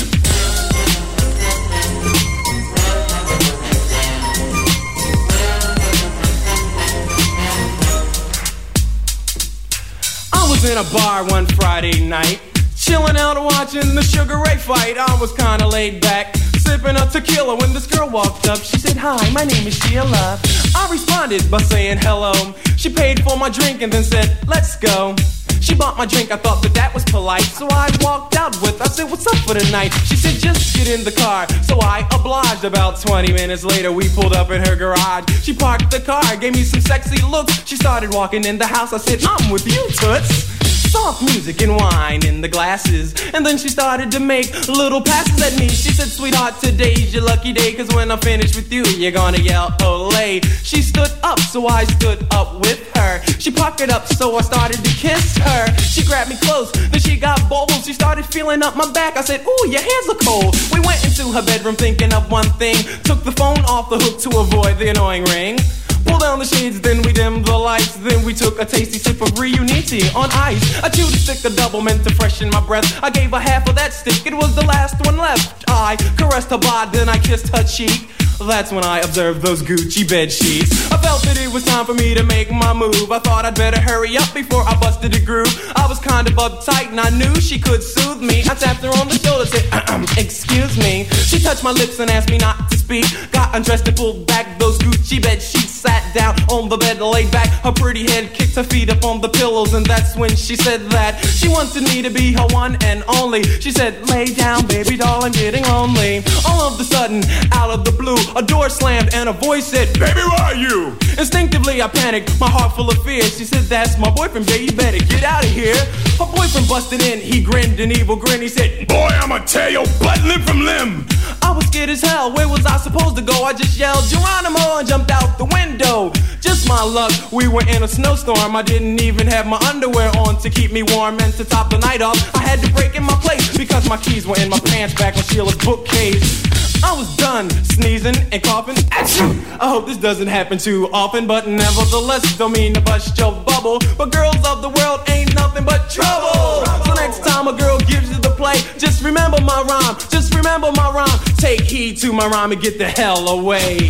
Was in a bar one Friday night, chilling out watching the Sugar Ray fight. I was kinda laid back, sipping a tequila when this girl walked up. She said, Hi, my name is Sheila. I responded by saying hello. She paid for my drink and then said, Let's go. She bought my drink, I thought that that was polite. So I walked out with her. I said, What's up for the night? She said, Just get in the car. So I obliged. About 20 minutes later, we pulled up in her garage. She parked the car, gave me some sexy looks. She started walking in the house. I said, I'm with you, Toots. Soft music and wine in the glasses. And then she started to make little passes at me. She said, Sweetheart, today's your lucky day. Cause when I finish with you, you're gonna yell, Olay. She stood up, so I stood up with her. She puckered up, so I started to kiss her. She grabbed me close, then she got bold. She started feeling up my back. I said, Ooh, your hands are cold. We went into her bedroom thinking of one thing. Took the phone off the hook to avoid the annoying ring. Pull down the shades, then we dimmed the lights. Then we took a tasty sip of Riunite on ice. I chewed a stick of double mint to freshen my breath. I gave her half of that stick, it was the last one left. I caressed her bod, then I kissed her cheek. That's when I observed those Gucci bed sheets. I felt that it was time for me to make my move. I thought I'd better hurry up before I busted a groove. I was kind of uptight and I knew she could soothe me. I tapped her on the shoulder, said, "Ahem, "Excuse me." She touched my lips and asked me not to speak. Got undressed and pulled back those Gucci bed sheets. Sat down on the bed, laid back. Her pretty head kicked her feet up on the pillows, and that's when she said that she wanted me to be her one and only. She said, "Lay down, baby doll, I'm getting lonely." All of a sudden, out of the blue, a door slammed and a voice said, Baby, where are you? Instinctively, I panicked, my heart full of fear. She said, That's my boyfriend, baby, you better get out of here. Her boyfriend busted in, he grinned an evil grin. He said, Boy, I'ma tear your butt limb from limb. I was scared as hell, where was I supposed to go? I just yelled, Geronimo, and jumped out the window. Just my luck, we were in a snowstorm. I didn't even have my underwear on to keep me warm and to top the night off. I had to break in my place because my keys were in my pants back on Sheila's bookcase. I was done sneezing and coughing. at you. I hope this doesn't happen too often, but nevertheless, don't mean to bust your bubble. But girls of the world ain't nothing but trouble. So next time a girl gives you the play, just remember my rhyme. Just remember my rhyme. Take heed to my rhyme and get the hell away.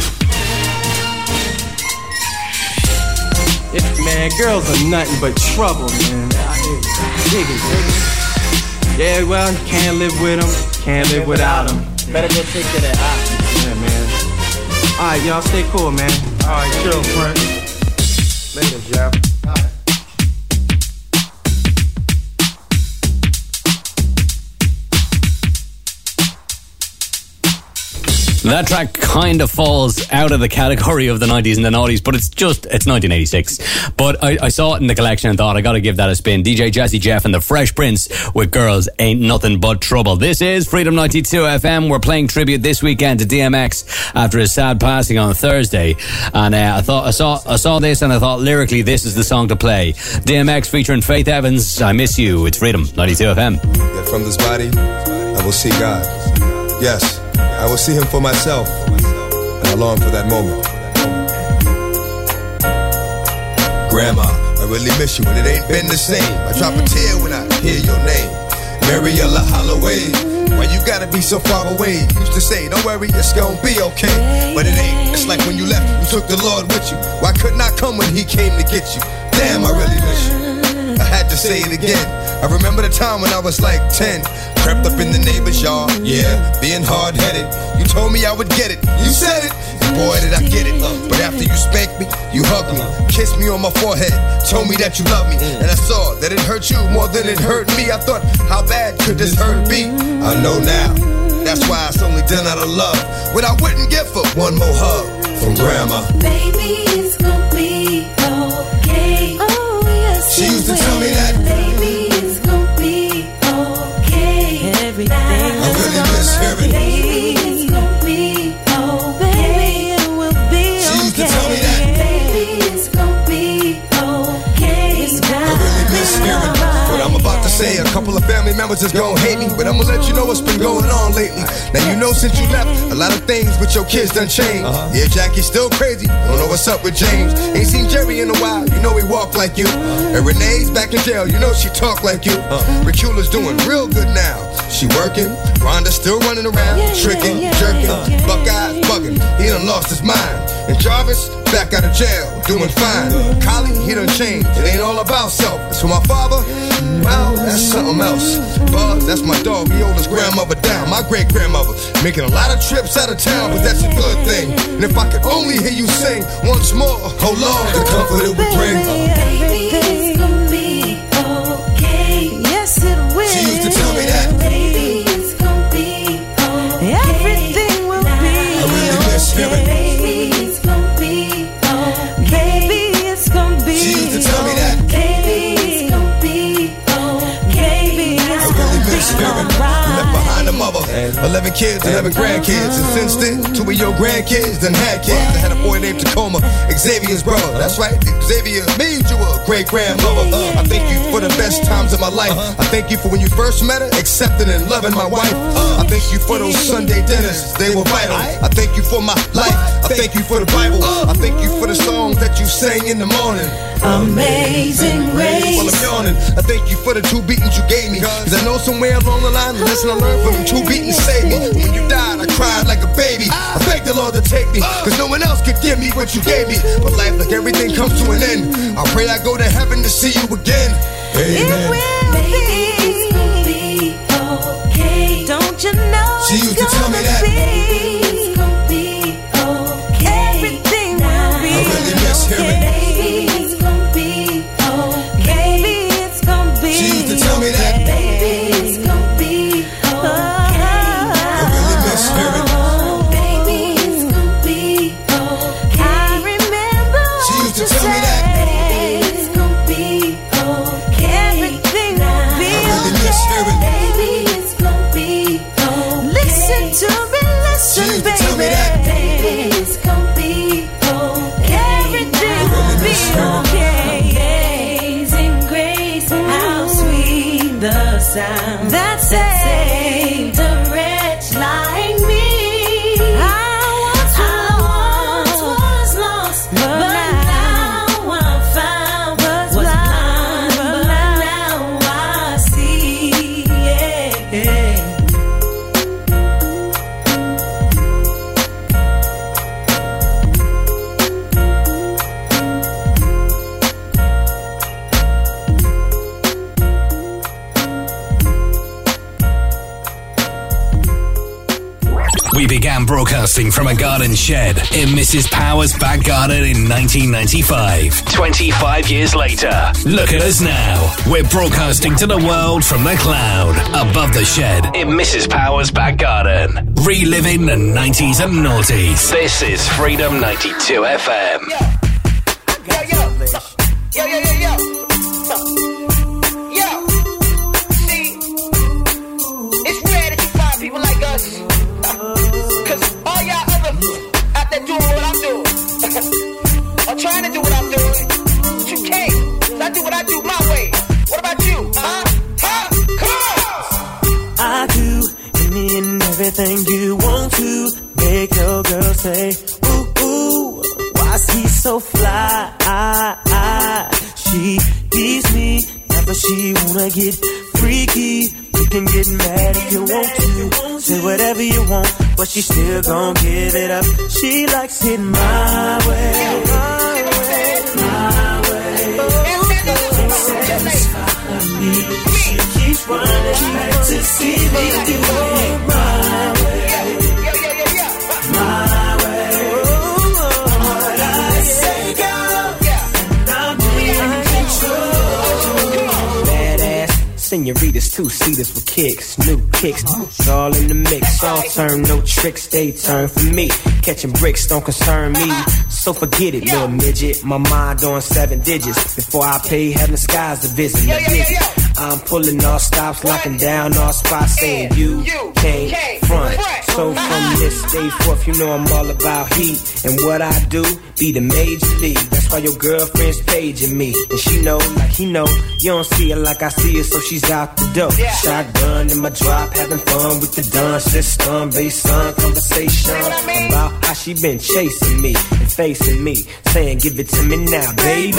Yeah, man, girls are nothing but trouble, man. Dig it, dig it. Yeah, well, can't live with them, can't live without them. Better go take care of that eye. Yeah, man. All right, y'all, stay cool, man. All right, chill, Prince. Later, Jeff. That track kind of falls out of the category of the 90s and the noughties, but it's just, it's 1986. But I, I saw it in the collection and thought I gotta give that a spin. DJ Jazzy Jeff and the Fresh Prince with Girls Ain't Nothing But Trouble. This is Freedom 92 FM. We're playing tribute this weekend to DMX after his sad passing on Thursday. And uh, I thought, I saw, I saw this and I thought lyrically this is the song to play. DMX featuring Faith Evans, I Miss You. It's Freedom 92 FM. From this body, I will see God. Yes, I will see him for myself. And I long for that moment. Grandma, I really miss you, and it ain't been the same. I drop a tear when I hear your name. Mariella Holloway. Why you gotta be so far away? Used to say, don't worry, it's gonna be okay. But it ain't. It's like when you left, you took the Lord with you. Why couldn't I come when he came to get you? Damn, I really miss you. I had to say it again. I remember the time when I was like 10. Crept up in the neighbor's yard, yeah, being hard headed. You told me I would get it. You said it. And boy, did I get it. Uh, but after you spanked me, you hugged me, kissed me on my forehead, told me that you loved me. And I saw that it hurt you more than it hurt me. I thought, how bad could this hurt be? I know now. That's why it's only done out of love. What I wouldn't give for one more hug from grandma. Baby, it's gonna She used to tell me couple of family members is gonna hate me, but I'm gonna let you know what's been going on lately. Now you know since you left, a lot of things with your kids done changed. Yeah, Jackie's still crazy. Don't know what's up with James. Ain't seen Jerry in a while. You know he walk like you. And Renee's back in jail. You know she talk like you. uh Ricula's doing real good now. She working. Rhonda's still running around, tricking, jerking. Buckeye's bugging. He done lost his mind. And Jarvis back out of jail, doing fine. Collie, he done changed. It ain't all about self. It's for my father. Well, that's something else. Buzz, that's my dog. He owed his grandmother down. My great grandmother making a lot of trips out of town, but that's a good thing. And if I could only hear you sing once more, oh Lord, the comfort it would bring. Baby, 11 kids, 11 grandkids. And since then, two of your grandkids done had kids. I had a boy named Tacoma, Xavier's brother. That's right, Xavier made you a great grandmother. Uh, I thank you for the best times of my life. Uh-huh. I thank you for when you first met her, accepting and loving my wife. Uh, I thank you for those Sunday dinners, they were vital. I thank you for my life. I thank you for the Bible. Uh-huh. I thank you for the songs that you sang in the morning. Amazing grace. While I'm yawning, I thank you for the two beatings you gave me. Cause I know somewhere along the line, the lesson I learned from two beatings saved me. When you died, I cried like a baby. I begged the Lord to take me, cause no one else could give me what you gave me. But life, like everything, comes to an end. I pray I go to heaven to see you again. Amen. Baby, be okay. Don't you know She used to tell me that. It's gonna be broadcasting from a garden shed in Mrs. Power's back garden in 1995. 25 years later, look at us now. We're broadcasting to the world from the cloud, above the shed in Mrs. Power's back garden. Reliving the 90s and noughties. This is Freedom 92 FM. Kicks, new kicks, it's all in the mix. All turn, no tricks, they turn for me. Catching bricks don't concern me, so forget it, little midget. My mind on seven digits. Before I pay heaven skies to visit the visit. I'm pulling all stops, locking down all spots, saying you can't front. So from this day forth, you know I'm all about heat. And what I do, be the major league. That's why your girlfriend's paging me. And she know, like he know, you don't see her like I see her, so she's out the door. Shotgun in my drop, having fun with the dun system. Bass on conversation about how she been chasing me and facing me. Saying, give it to me now, baby.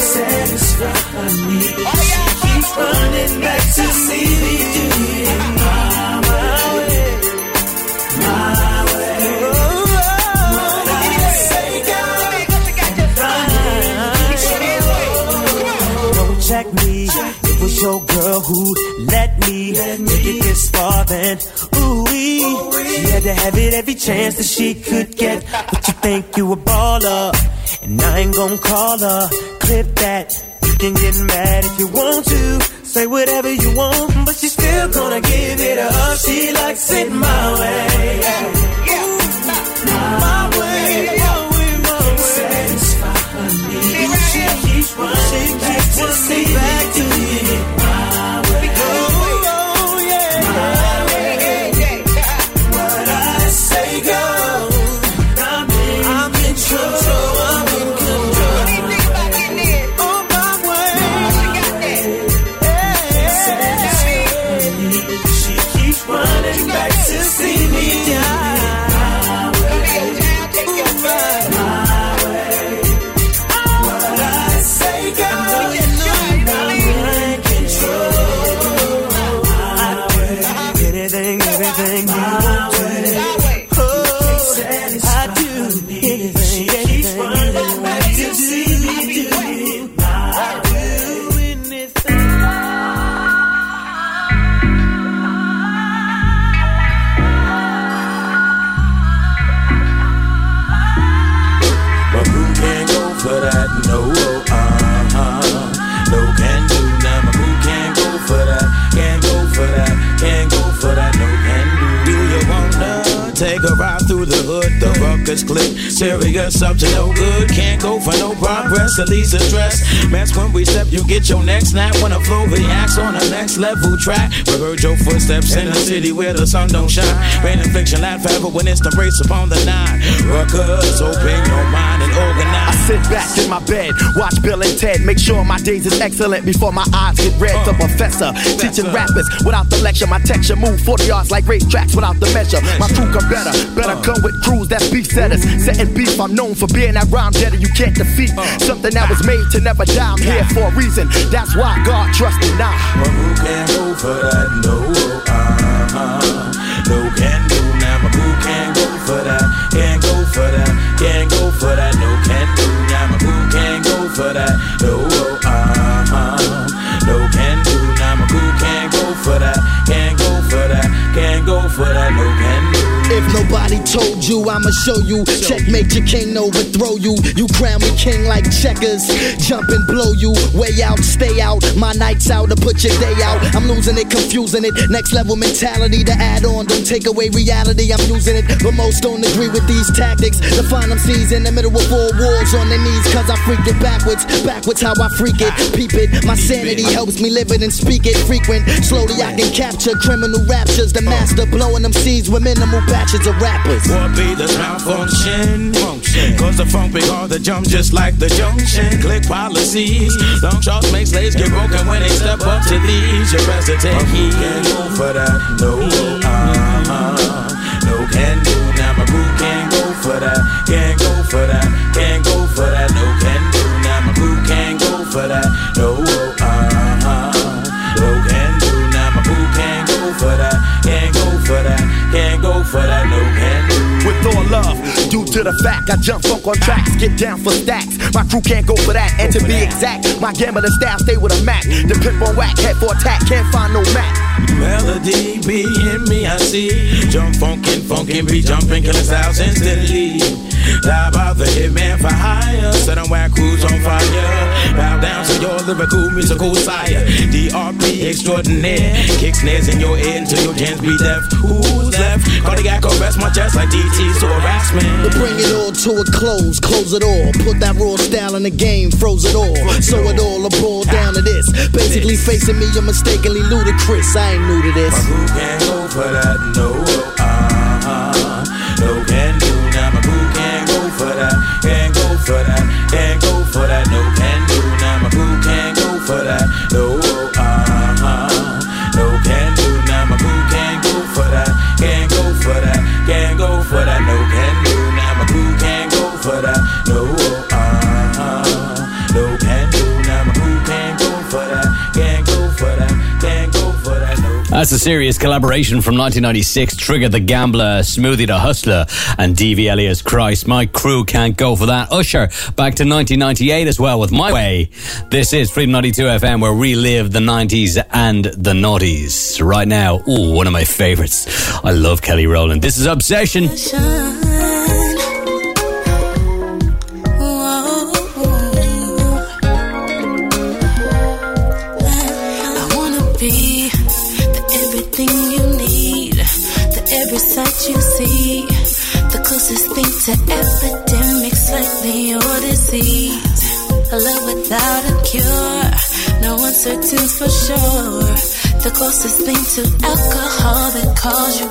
Satisfy me. She keeps running back to see me do it my way, my way. Check me. It was your girl who let me make it this far. Then, ooh she had to have it every chance that she could get. But you think you a baller, and I ain't gon' call her. Clip that. Can get mad if you want to. Say whatever you want, but she's still gonna give it up. She likes it my way. My way, my way, she keeps running back to me. Ruckus click. Serious up to no good, can't go for no progress, at least address. Mess when we step, you get your neck snap when a flow reacts on the next level track. We heard your footsteps in the city where the sun don't shine. Rain and fiction, laugh forever when it's the race upon the nine. Ruckus, open your mind sit back in my bed, watch Bill and Ted, make sure my days is excellent before my eyes get red. The uh, professor teaching rappers without the lecture, my texture move 40 yards like race tracks without the measure. My crew come better, better uh. come with crews that beef setters. Setting beef, I'm known for being that rhyme debtor you can't defeat. Uh. Something that was made to never die. I'm here for a reason. That's why God trusted now. Well, who can go for that? No, for that. No can do now. But who can go for that? No, nobody told you, I'ma show you. Checkmate your king, overthrow you. You crown me king like checkers. Jump and blow you. Way out, stay out. My nights out to put your day out. I'm losing it, confusing it. Next level mentality to add on. Don't take away reality, I'm using it. But most don't agree with these tactics. Find them seas in the middle of four wars on their knees. Cause I freaked it backwards. Backwards how I freak it. Peep it. My sanity helps me live it and speak it frequent. Slowly I can capture criminal raptures. The master blowing them seeds with minimal batches of rappers. What be the malfunction? Cause the funk big hard to jump just like the junction. Click policies. Long shots make slaves get broken when they step up to these. You best to take heed. Can't go for that. No, uh-huh. No can do. Now my boo can't go for that. Can't go for that. To the fact I jump funk on tracks, get down for stacks. My crew can't go for that, and to be exact, my gambling style stay with a Mac. The pimp on whack, head for attack, can't find no Mac. Melody be in me, I see. Jump funkin', funkin', be jumping, killing styles instantly. Dive out the hitman for hire. Set on whack crews on fire. Bow down to your lyrical, musical sire. DRP extraordinaire. Kick snares in your ear until your jams be deaf. Who's left? Cardiac arrest my chest like DT's to harassment. To bring it all to a close, close it all. Put that raw style in the game, froze it all. So it all, a boil down to this. Basically facing me, you're mistakenly ludicrous. I ain't new to this. My boo can't go for that, no, for that, can't go for that, no That's a serious collaboration from 1996. Trigger the Gambler, Smoothie the Hustler, and DV Alias Khrist. My crew can't go for that. Usher back to 1998 as well with My Way. This is Freedom 92 FM where we live the 90s and the noughties. Right now, ooh, one of my favorites. I love Kelly Rowland. This is Obsession. Closest thing to alcohol that calls you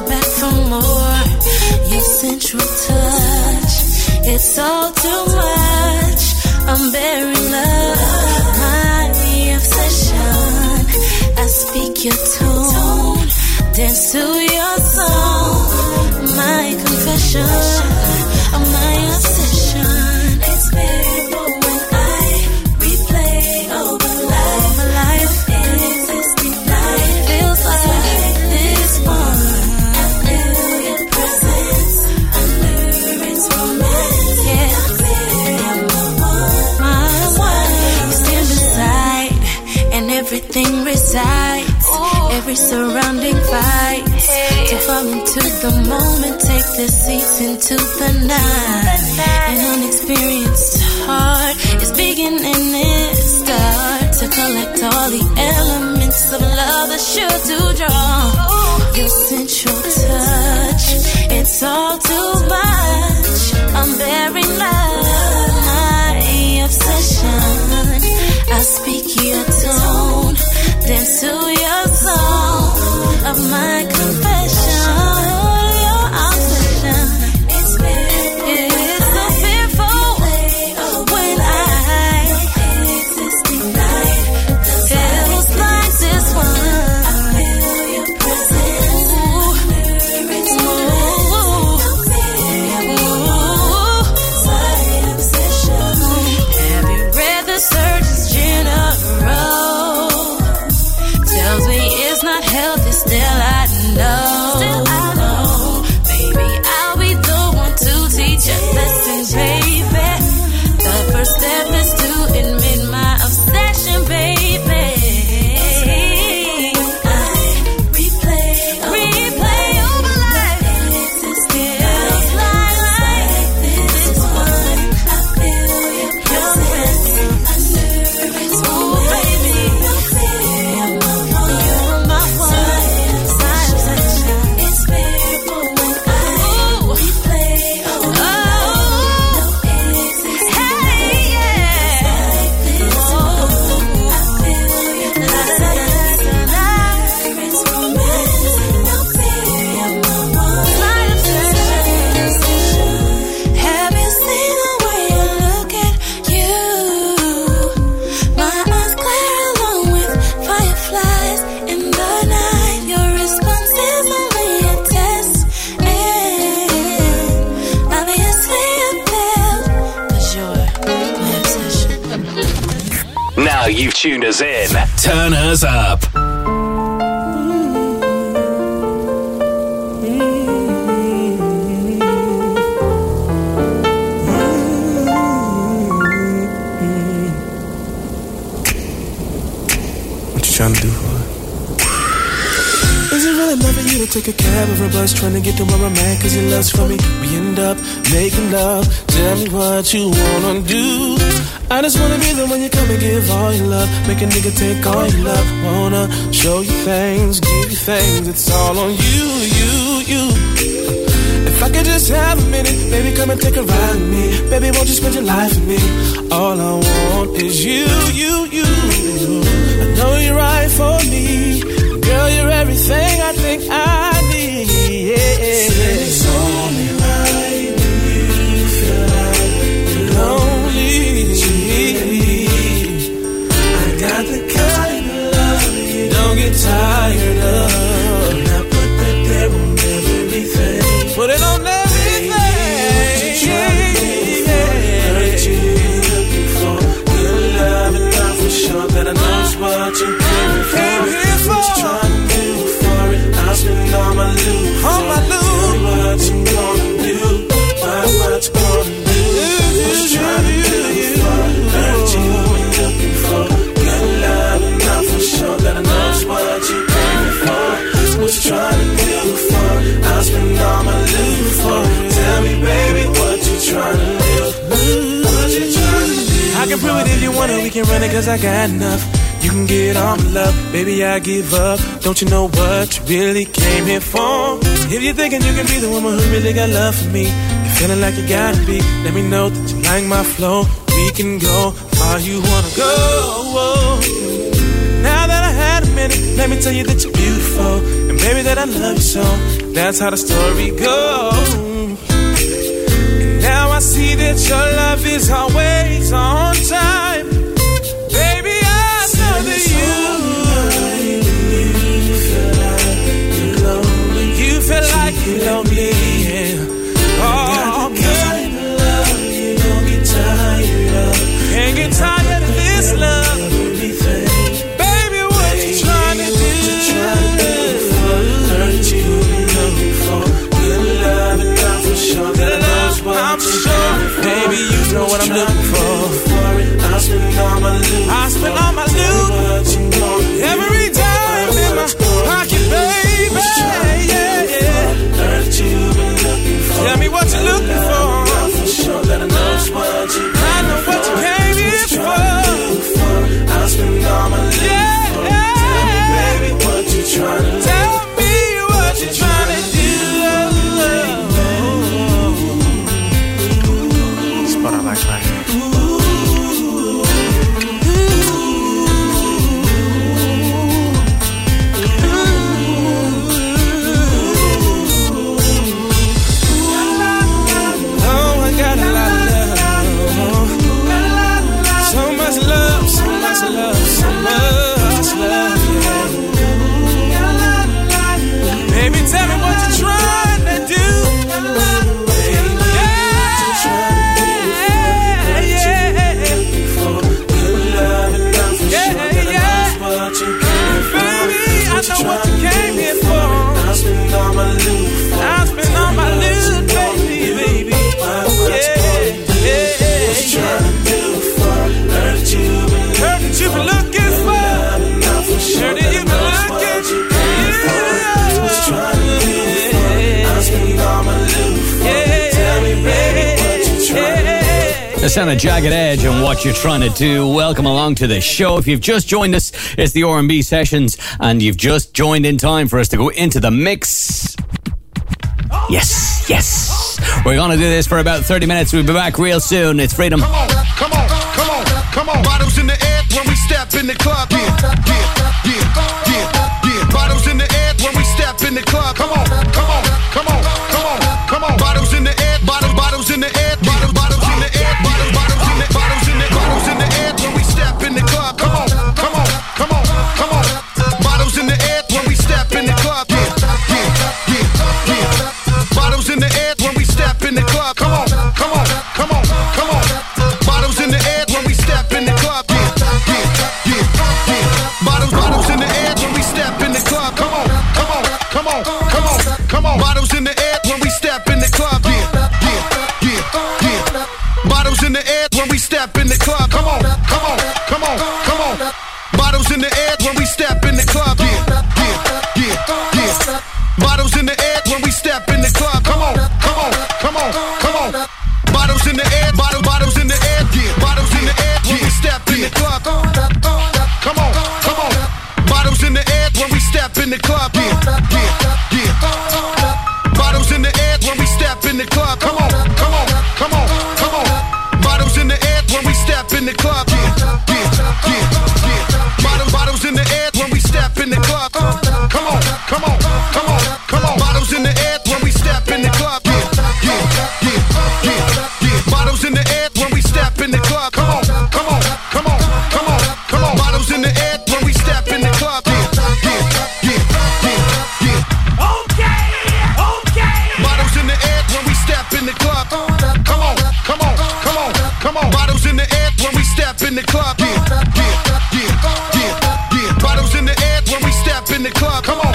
surrounding fights. To fall into the moment, take the seats into the night. An unexperienced heart is beginning its start to collect all the elements of love that's sure to draw. Your sensual touch, it's all too much. I'm very my obsession. I speak your tone dance to your song of my confession. Make a nigga take all your love. Wanna show you things, give you things. It's all on you, you, you. If I could just have a minute, baby, come and take a ride with me. Baby, won't you spend your life with me? All I want is you, you, you. I know you're right for me. Girl, you're everything I think I it if you wanna, we can run it cause I got enough. You can get all my love, baby, I give up. Don't you know what you really came here for? If you're thinking you can be the woman who really got love for me, you're feeling like you gotta be, let me know that you like my flow. We can go far you wanna go. Now that I had a minute, let me tell you that you're beautiful, and baby, that I love you so. That's how the story goes that your love is always on time. to welcome along to the show. If you've just joined us, it's the R&B sessions, and you've just joined in time for us to go into the mix. Yes, yes. We're gonna do this for about 30 minutes. We'll be back real soon. It's freedom. Come on, come on, come on, come on. Bottles in the air when we step in the club. Yeah, yeah, yeah, yeah, yeah. Bottles in the air when we step in the club. Come on, come on, come on.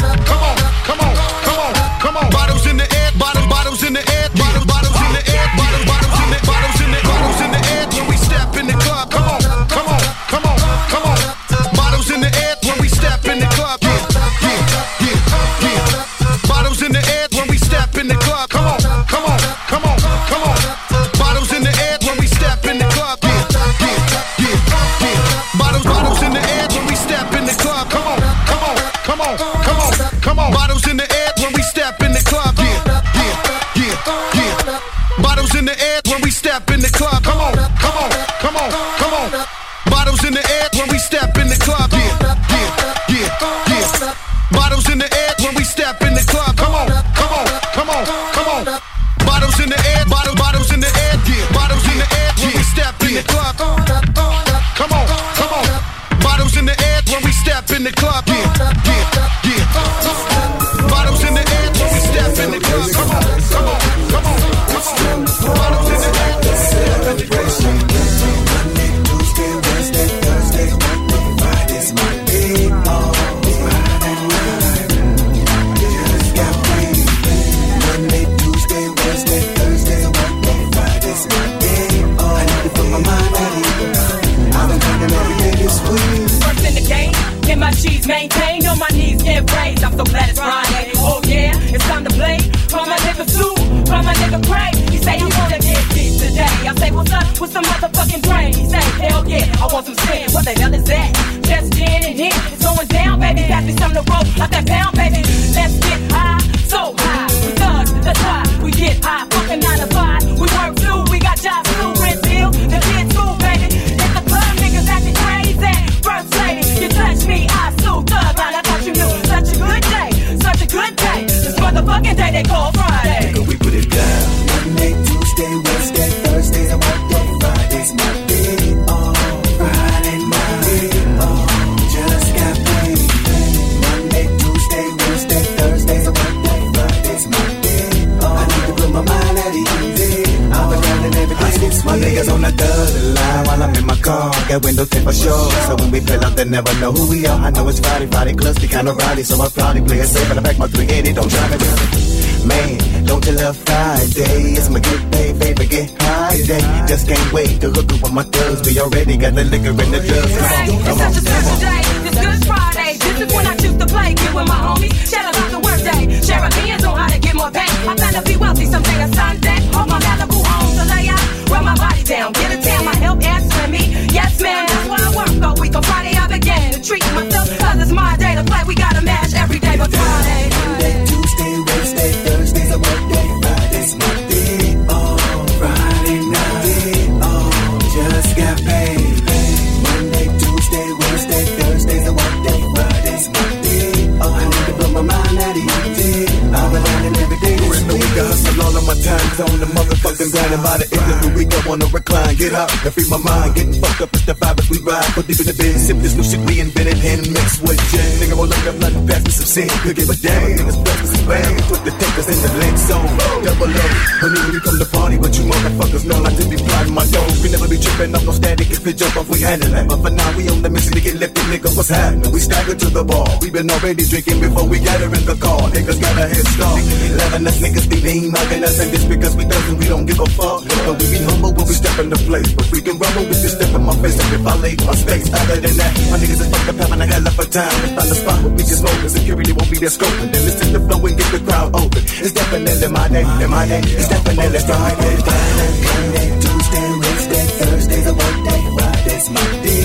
Come on. Sin. Could give a damn, nigga's blessed some bang. Put the takers in the link zone, double up. Honey, when we come to party, but you motherfuckers know not to be plotting my dough. We never be tripping off no static if it jump off, we handle that. But for now, we on the nigga. Happening? We stagger to the bar. We been already drinking before we gather in the car. Niggas got a head start. 11 us niggas be lean, mugging us, and just because we doesn't, we don't give a fuck. But we be humble when we step in the place. But we can rumble, we just step in my face. And if I leave my space, other than that, my niggas is fucked up having a hell of a time. We find a spot where we just smoking. Security won't be there scoping. Then listen to flow and get the crowd open. It's definitely my day, in my day. It's definitely Friday. Monday, Tuesday, Wednesday, Thursday's a work day. Friday's my day.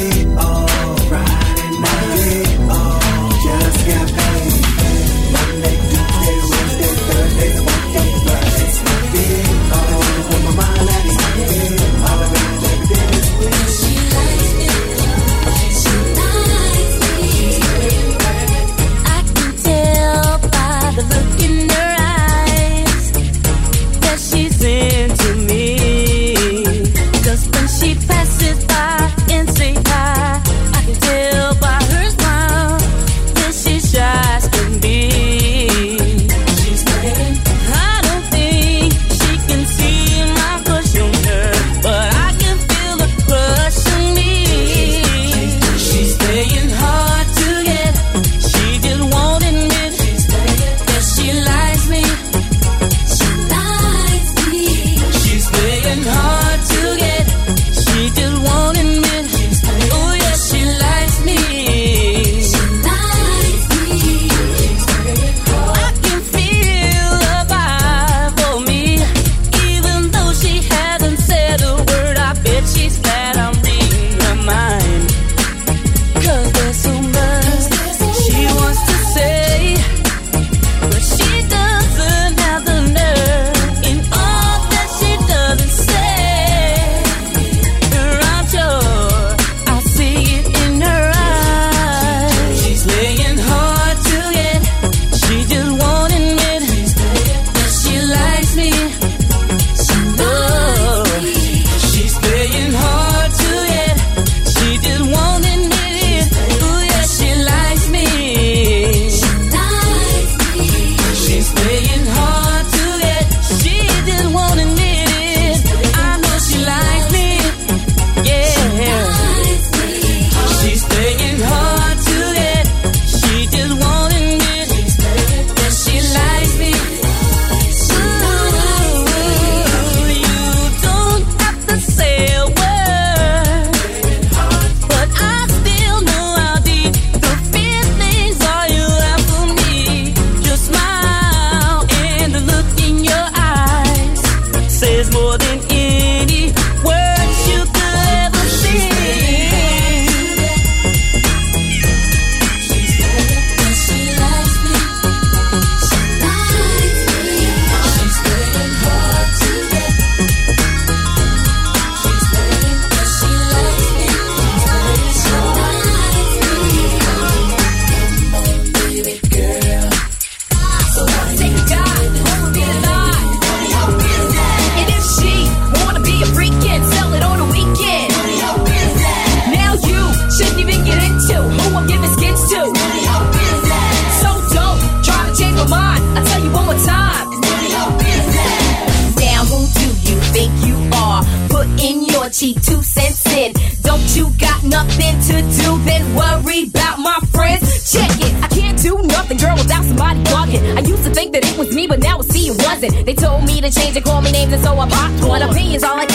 And. Opinions are like,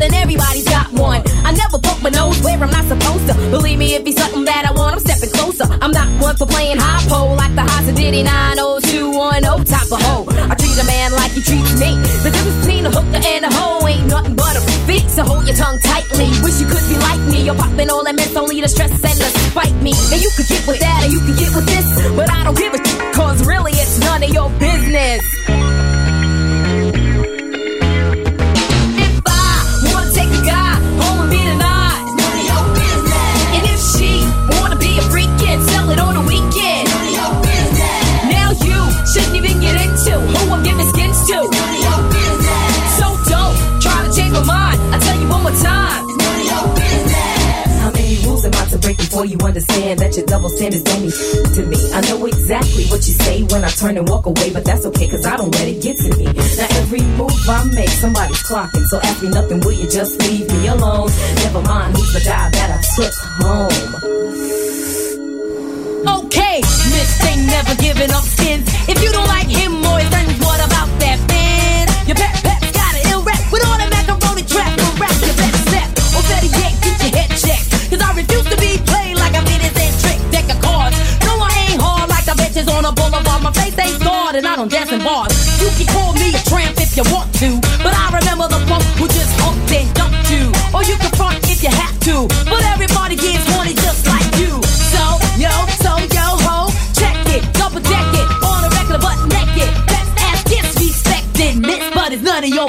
then everybody's got one. I never poke my nose where I'm not supposed to. Believe me, if he's something that I want, I'm stepping closer. I'm not one for playing high pole like the Haas Diddy 90210 top of hoe. I treat a man like he treats me. The difference between a hooker and a hoe ain't nothing but a feet. So hold your tongue tightly. Wish you could be like me. You're popping all that mess, only the stress and the spite me. Now you could get with that or you could get with this. But I don't give a shit, cause really it's none of your business. Understand that your double standards don't mean to me. I know exactly what you say when I turn and walk away, but that's okay, cause I don't let it get to me. Now every move I make, somebody's clocking, so ask me nothing, will you just leave me alone? Never mind who's the guy that I took home. Okay, Miss ain't never giving up skins. If you don't like him or his friends, what about that man? Your pet pet's I don't dance in bars. You can call me a tramp if you want to. But I remember the punk who just humped and dumped you. Or you can front if you have to. But everybody gets horny just like you. So, yo, so yo ho, check it, double deck it, on a regular butt naked. Best ass disrespected, miss, but it's none of your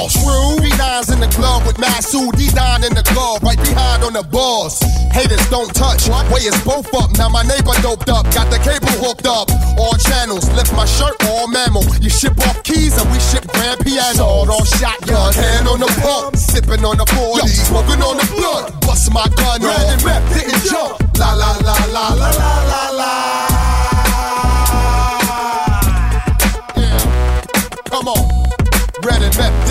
lost. True. P9s in the glove with Masood, D9 in the glove, right behind on the balls. Haters don't touch, way is both up. Now my neighbor doped up, got the cable hooked up. All channels, lift my shirt, all mammal. You ship off keys and we ship grand piano. Sword on shotgun, hand on the pump, sipping on the 40, smoking on the blunt. Bust my gun, red and rep, didn't jump. La la la la la la la la.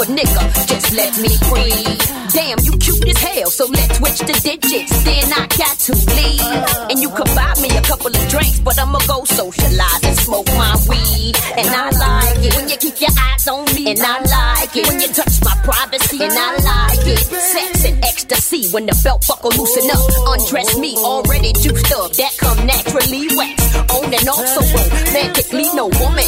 But nigga, just let me breathe. Damn, you cute as hell, so let's switch the digits. Then I got to leave, and you could buy me a couple of drinks, but I'ma go socialize and smoke my weed. And I like it when you keep your eyes on me, and I like it when you touch my privacy, and I like it. Sex and ecstasy when the belt buckle loosen up, undress me already juiced up. That come naturally wax on and off so romantically. No woman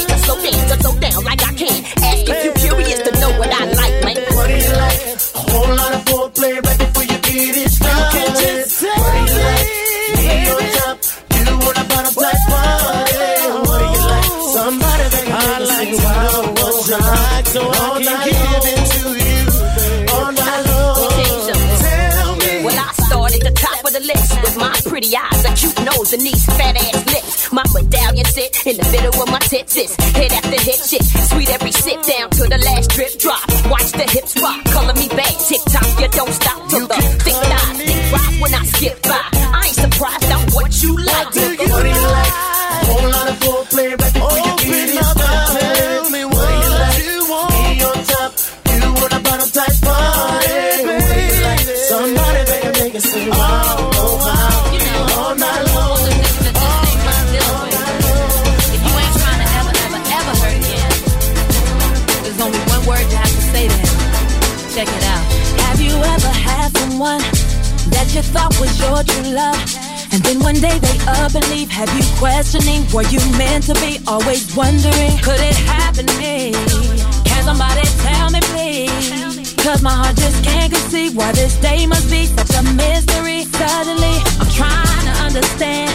and these fat ass lips. My medallion sit in the middle of my tits. It's hit after hit shit. Sweet every sit down. Were you meant to be always wondering, could it happen to me? Can somebody tell me please? Cause my heart just can't conceive why this day must be such a mystery. Suddenly, I'm trying to understand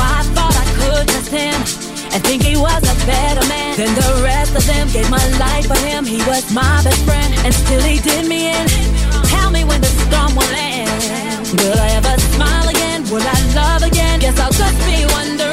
why I thought I could trust him and think he was a better man than the rest of them. Gave my life for him, he was my best friend, and still he did me in. Tell me when the storm will end. Will I ever smile again? Will I love again? Guess I'll just be wondering.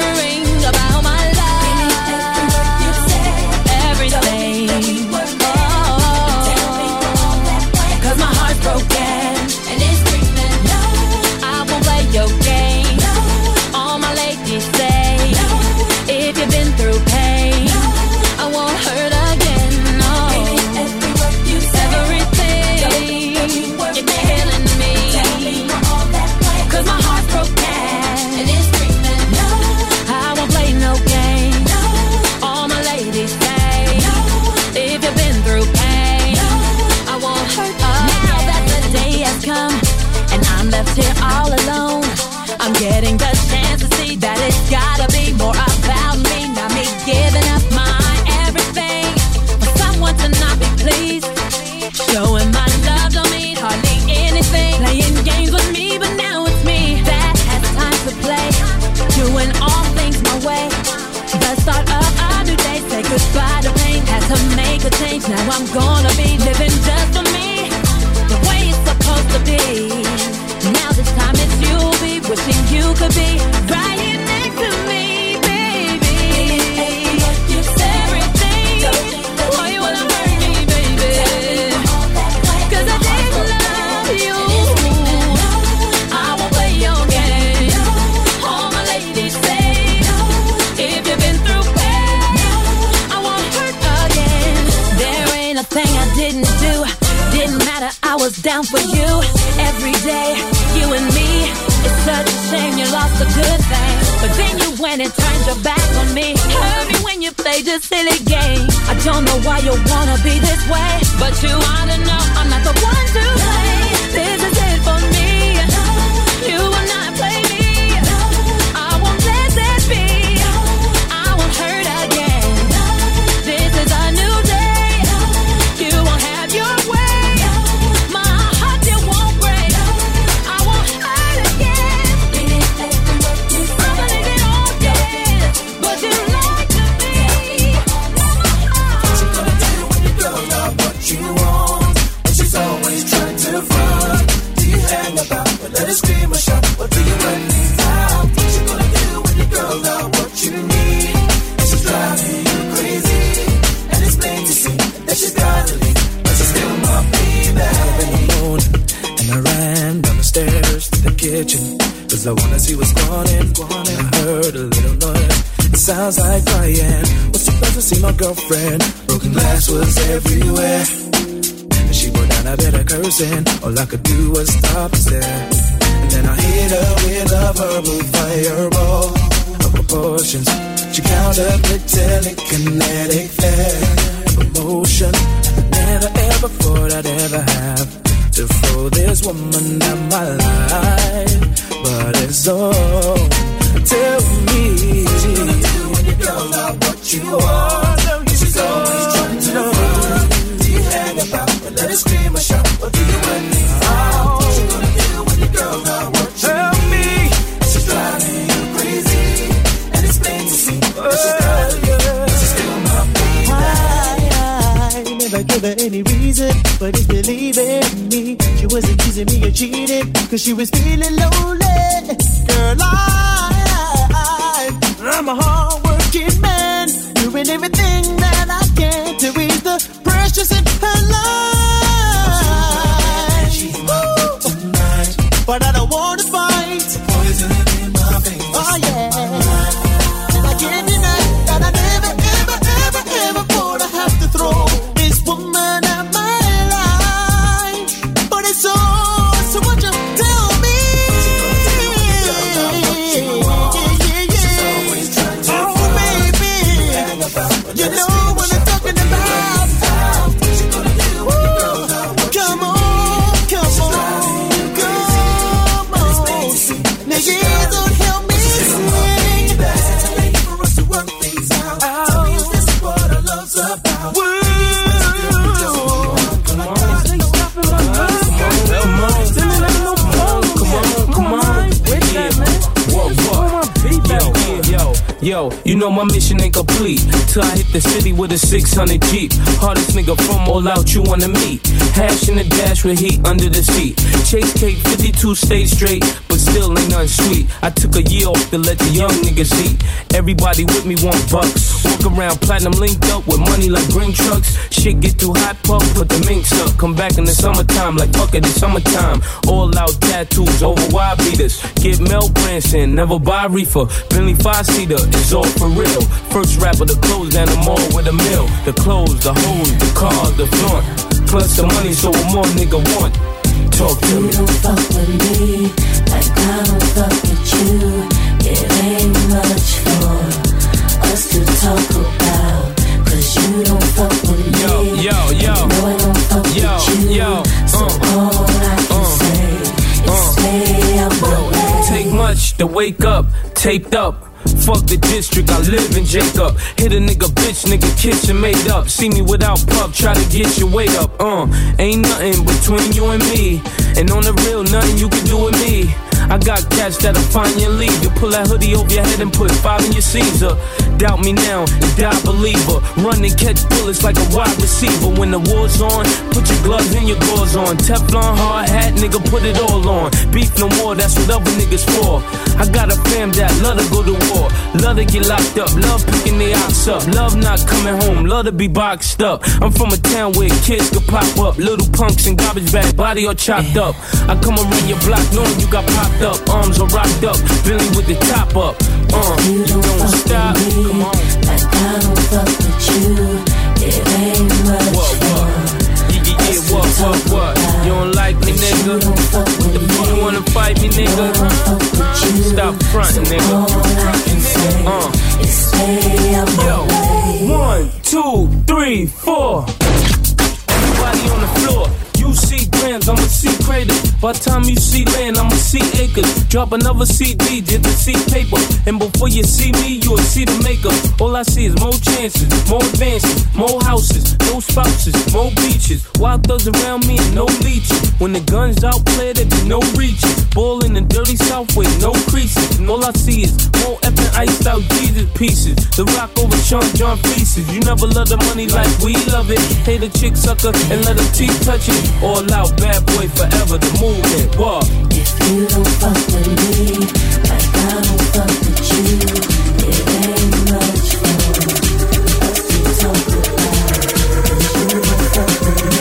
You know my mission ain't complete till I hit the city with a 600 Jeep. Hardest nigga from all out you wanna meet. Hash in the dash with heat under the seat. Chase cake 52 stay straight, but still ain't nothing sweet. I took a year off to let the young niggas eat. Everybody with me want bucks. Walk around platinum linked up with money like green trucks. Shit get too hot, puff, put the minks up. Come back in the summertime like fuck it, it's summertime. All out tattoos over wide beaters. Get Mel Branson, never buy reefer. Bentley five seater, it's all for real. First rapper to close down the mall with a mill. The clothes, the hoes, the cars, the flaunt. Plus the money, so what more nigga want? Talk to me. You don't fuck with me like I don't fuck with you. It ain't much for us to talk about. Cause you don't fuck with me. Yo, yo, yo. Know I don't fuck Yo, with you. yo, So uh. all I can uh. say is uh. stay out my way. Take much to wake up, taped up. Fuck the district, I live in Jacob. Hit a nigga, bitch, nigga, kitchen made up. See me without pup, try to get your weight up. Uh, ain't nothing between you and me. And on the real, nothing you can do with me. I got cats that'll find your lead. You pull that hoodie over your head and put five in your Caesar. Doubt me now, die believer. Run and catch bullets like a wide receiver. When the war's on, put your gloves and your gauze on. Teflon hard hat, nigga, put it all on. Beef no more, that's what other niggas for. I got a fam that love to go to war. Love to get locked up, love picking their ops up. Love not coming home, love to be boxed up. I'm from a town where kids could pop up. Little punks and garbage bag, body all chopped up. I come around your block knowing you got popped up. Arms are rocked up, Billy with the top up. Uh, you don't stop. Come on. Like I don't fuck with you. It ain't much What, what? Yeah, yeah, yeah, what, what, what? You don't like me, nigga? The fuck you wanna fight me, nigga? Stop frontin', nigga. Uh. Yo, one, two, three, four. Everybody on the floor. You see grams, I'ma see crater. By the time you see land, I'ma see acres. Drop another CD, just to see paper. And before you see me, you'll see the makeup. All I see is more chances, more advances, more houses, no spouses, more beaches. Wild thugs around me and no leeches. When the guns out play, there be no reaching. Ball in the dirty south with no creases. And all I see is more effing iced out Jesus pieces. The rock over Sean John pieces. You never love the money like we love it. Hate a chick sucker and let her teeth touch it. All out bad boy forever, the movement. What? If you don't fuck with me, like I don't fuck with you, it ain't much for us to talk about. 'Cause you don't fuck with me.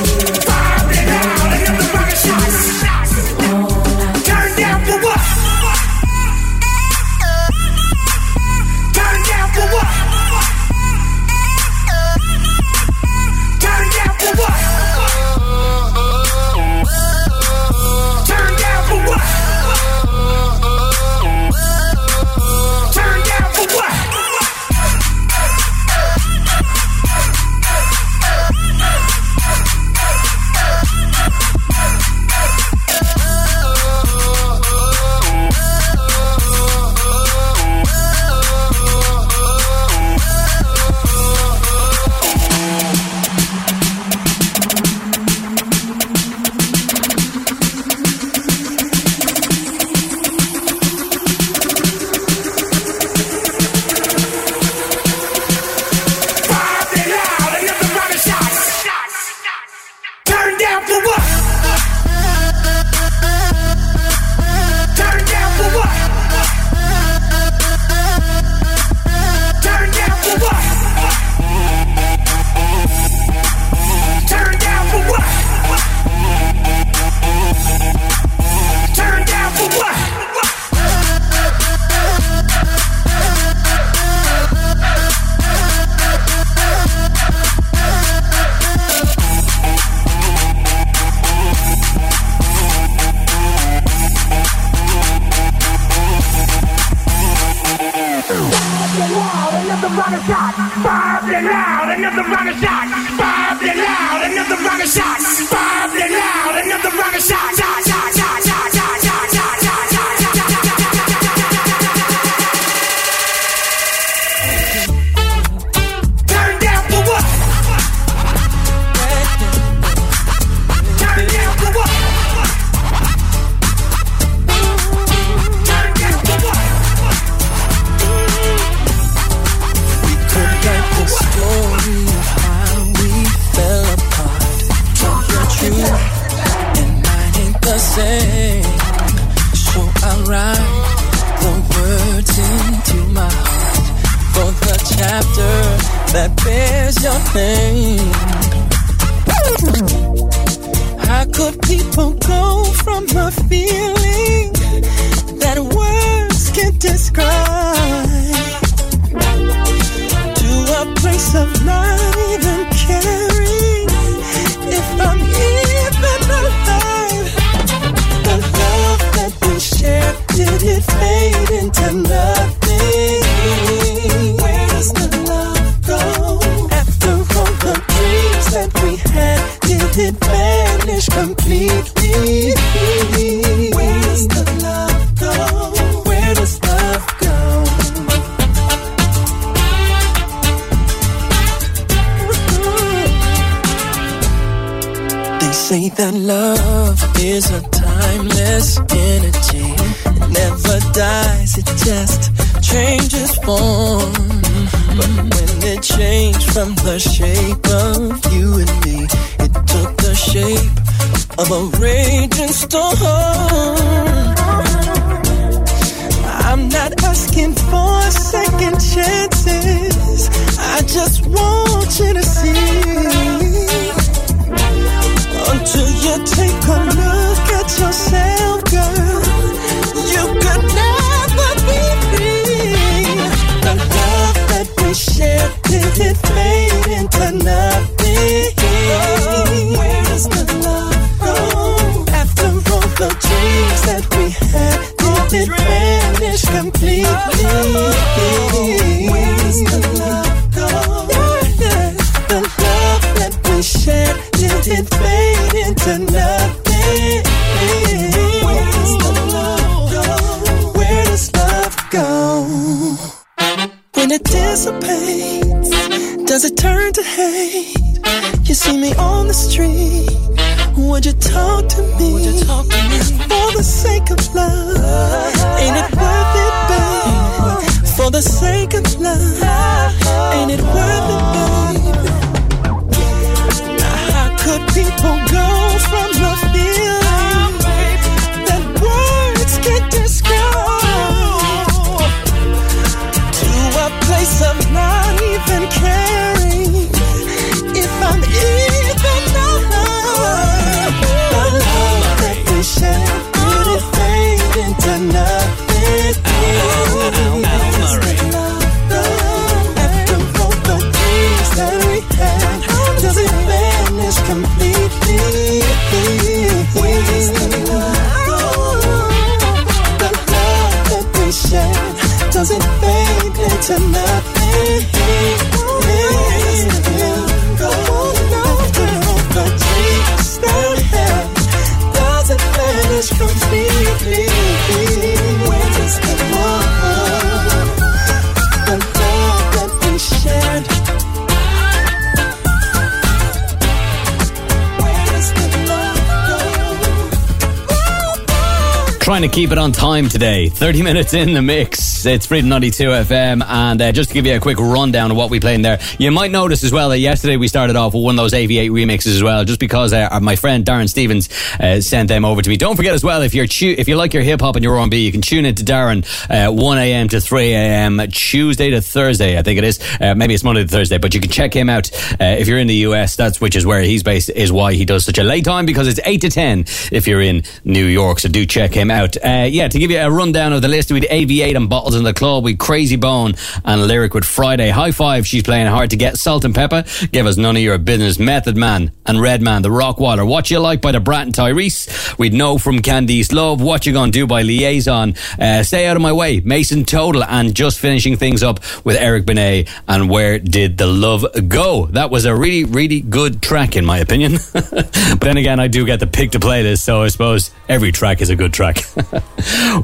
On time today. 30 minutes in the mix. It's Freedom 92 FM. And uh, just to give you a quick rundown of what we played in there, you might notice as well that yesterday we started off with one of those AV8 remixes as well, just because uh, my friend Darren Stevens uh, sent them over to me. Don't forget as well, if you're tu- if you like your hip hop and your R&B, you can tune in to Darren uh, 1 a.m. to 3 a.m. Tuesday to Thursday, I think it is. Uh, maybe it's Monday to Thursday, but you can check him out uh, if you're in the US. That's which is where he's based, is why he does such a late time because it's 8 to 10 if you're in New York. So do check him out. Uh, yeah, to give you a rundown of the list, we'd AV8 and Bottles in the Club, we Krayzie Bone and Lyric with Friday. Hi-Five, she's playing hard to get. Salt-N-Pepa, give us none of your business. Method Man and Redman, the Rockwilder. What You Like by the Brat and Tyrese. We'd know from Candice Love. What You Gonna Do by Liaison. Uh, Stay Out of My Way, Mason Total, and just finishing things up with Eric Benet and Where Did the Love Go? That was a really, really good track, in my opinion. but then again, I do get to pick the playlist, so I suppose every track is a good track.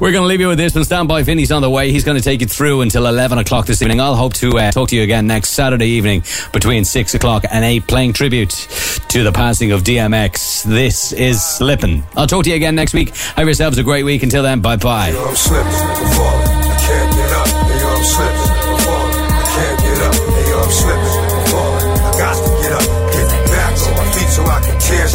We're going to leave you with this one. Stand by, Vinny's on the way. He's going to take you through until 11 o'clock this evening. I'll hope to uh, talk to you again next Saturday evening between 6 o'clock and 8, playing tribute to the passing of DMX. This is Slippin'. I'll talk to you again next week. Have yourselves a great week. Until then, bye bye. I'm slipping, I'm falling, I can't get up. Hey, yo, I'm slipping, I'm falling, I can't get up. Hey, yo, I'm slipping, I'm falling, I got to get up. Get back on my feet so I can tear.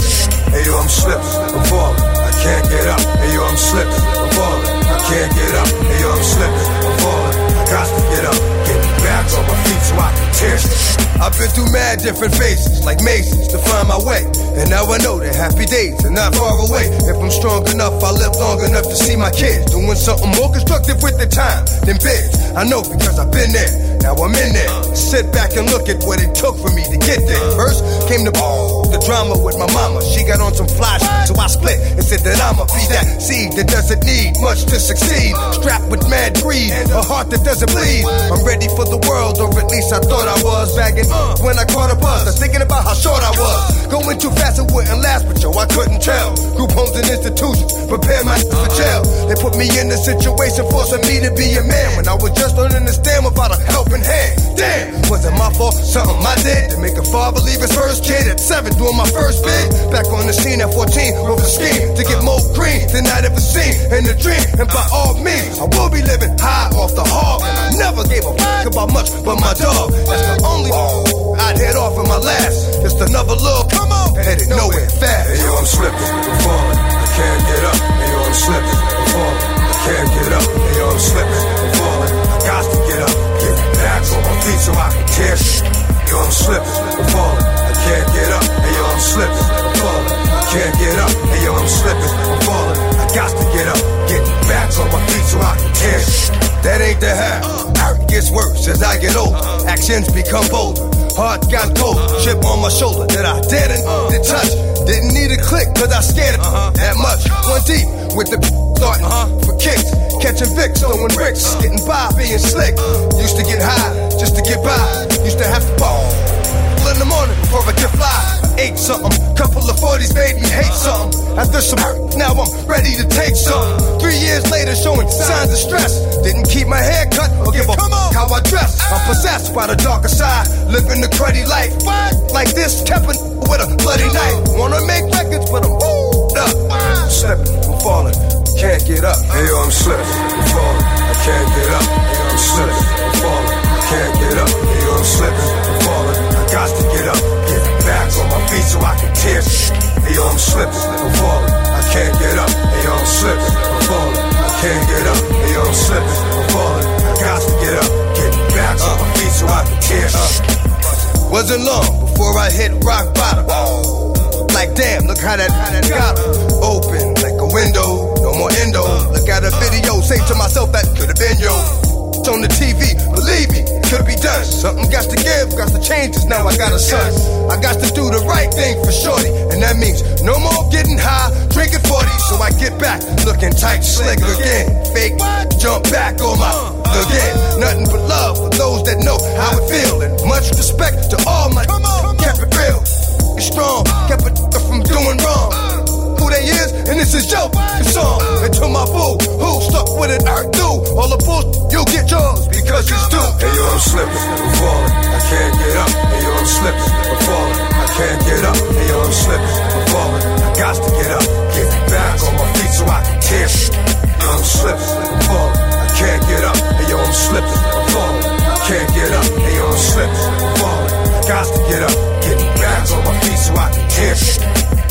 Hey, yo, I'm slipping, I'm falling, I can't get up. Hey, yo, I'm slipping, I'm falling, I can't get up. Hey, yo, I'm slipping, I'm falling, I got to get up. Get back on my feet so I can tear. I've been through mad different phases, like mazes, to find my way. And now I know that happy days are not far away. If I'm strong enough, I'll live long enough to see my kids doing something more constructive with their time than biz. I know because I've been there. Now I'm in there. Sit back and look at what it took for me to get there. First came the ball, the drama with my mama. She got on some fly shit, so I split and said that I'ma be that seed that doesn't need much to succeed. Strapped with mad greed, a heart that doesn't bleed. I'm ready for the world, or at least I thought I was. Bagging uh, when I caught a buzz, I was thinking about how short I was. Going too fast, it wouldn't last, but yo, I couldn't tell. Group homes and institutions prepare my for jail. They put me in a situation forcing me to be a man when I was just learning to stand without a helping hand. Damn, was it my fault? Something I did to make a father leave his first kid at seven, doing my first bid. Back on the scene at 14, with a scheme to get more green than I'd ever seen in a dream. And by all means, I will be living high off the hog. Never gave a fuck about much but my dog. That's the only I'd head off in my last. Just another little come on, headed nowhere fast. Hey yo, I'm slipping, I'm falling, I can't get up. Hey yo, I'm slipping, I'm falling, I can't get up. Hey yo, I'm slipping, I'm falling, I got to get up. Get back on my feet so I can tear shit. Yo, I'm slipping, I'm falling, I can't get up. Hey yo, I'm slipping, I'm falling, I can't get up. Hey yo, I'm slipping, I'm falling, I got to get up. Get back on my feet so I can tear. That ain't the half. It gets worse as I get older. Actions become bolder. Heart got cold. Chip on my shoulder that I didn't to touch. Didn't need a click cause I scared it uh-huh. that much. One deep with the starting uh-huh. for kicks. Catching Vicks, throwing bricks. Getting by, being slick. Used to get high just to get by. Used to have to ball before I could fly. Ate something, couple of 40s made me hate something. After some hurt, now I'm ready to take something. Three years later, showing signs of stress. Didn't keep my hair cut or give a fuck how I dress. I'm possessed by the darker side, living the cruddy life. Like this, kept a with a bloody knife. Wanna make records, but I'm up. I'm slipping, I'm falling, can't get up. Hey yo, I'm slipping, I'm falling, I can't get up. Hey yo, I'm slipping, I'm falling, I can't get up. Hey yo, I'm slipping, I'm falling, I got to get up. On my feet so I can tear shit. Hey yo, I'm slipping, I'm falling, I can't get up. Hey yo, I'm slipping, I'm falling, I can't get up. Hey yo, I'm slipping, I'm falling, I got to get up. Get back on my feet so I can tear. Wasn't long before I hit rock bottom. Like damn, look how that, how that got open like a window. No more endo. Look at a video, say to myself that could have been yo. It's on the TV, believe me, could be done. Something got to give, got to change. Now I got a son. I got to do the right thing for shorty, and that means no more getting high, drinking 40. So I get back, looking tight, slick again. Fake, jump back on my again. Nothing but love for those that know how it feel, and much respect to all my kept it real. It's strong, kept it from doing wrong who they is, and this is your song. And to my fool, who stuck with an earth do all the bull, you get yours because you stupid. Hey yo, I'm slipping, I'm falling, I can't get up. Hey yo, I'm slipping, I'm falling, I can't get up. Hey yo, I'm slipping, I'm falling, I got to get up, get back on my feet so I can tear. I'm slipping, I'm falling, I can't get up. Hey yo, I'm slipping, I'm falling, can't get up. Hey yo, I'm slipping, I'm falling, I got to get up, get back on my feet so I can tear.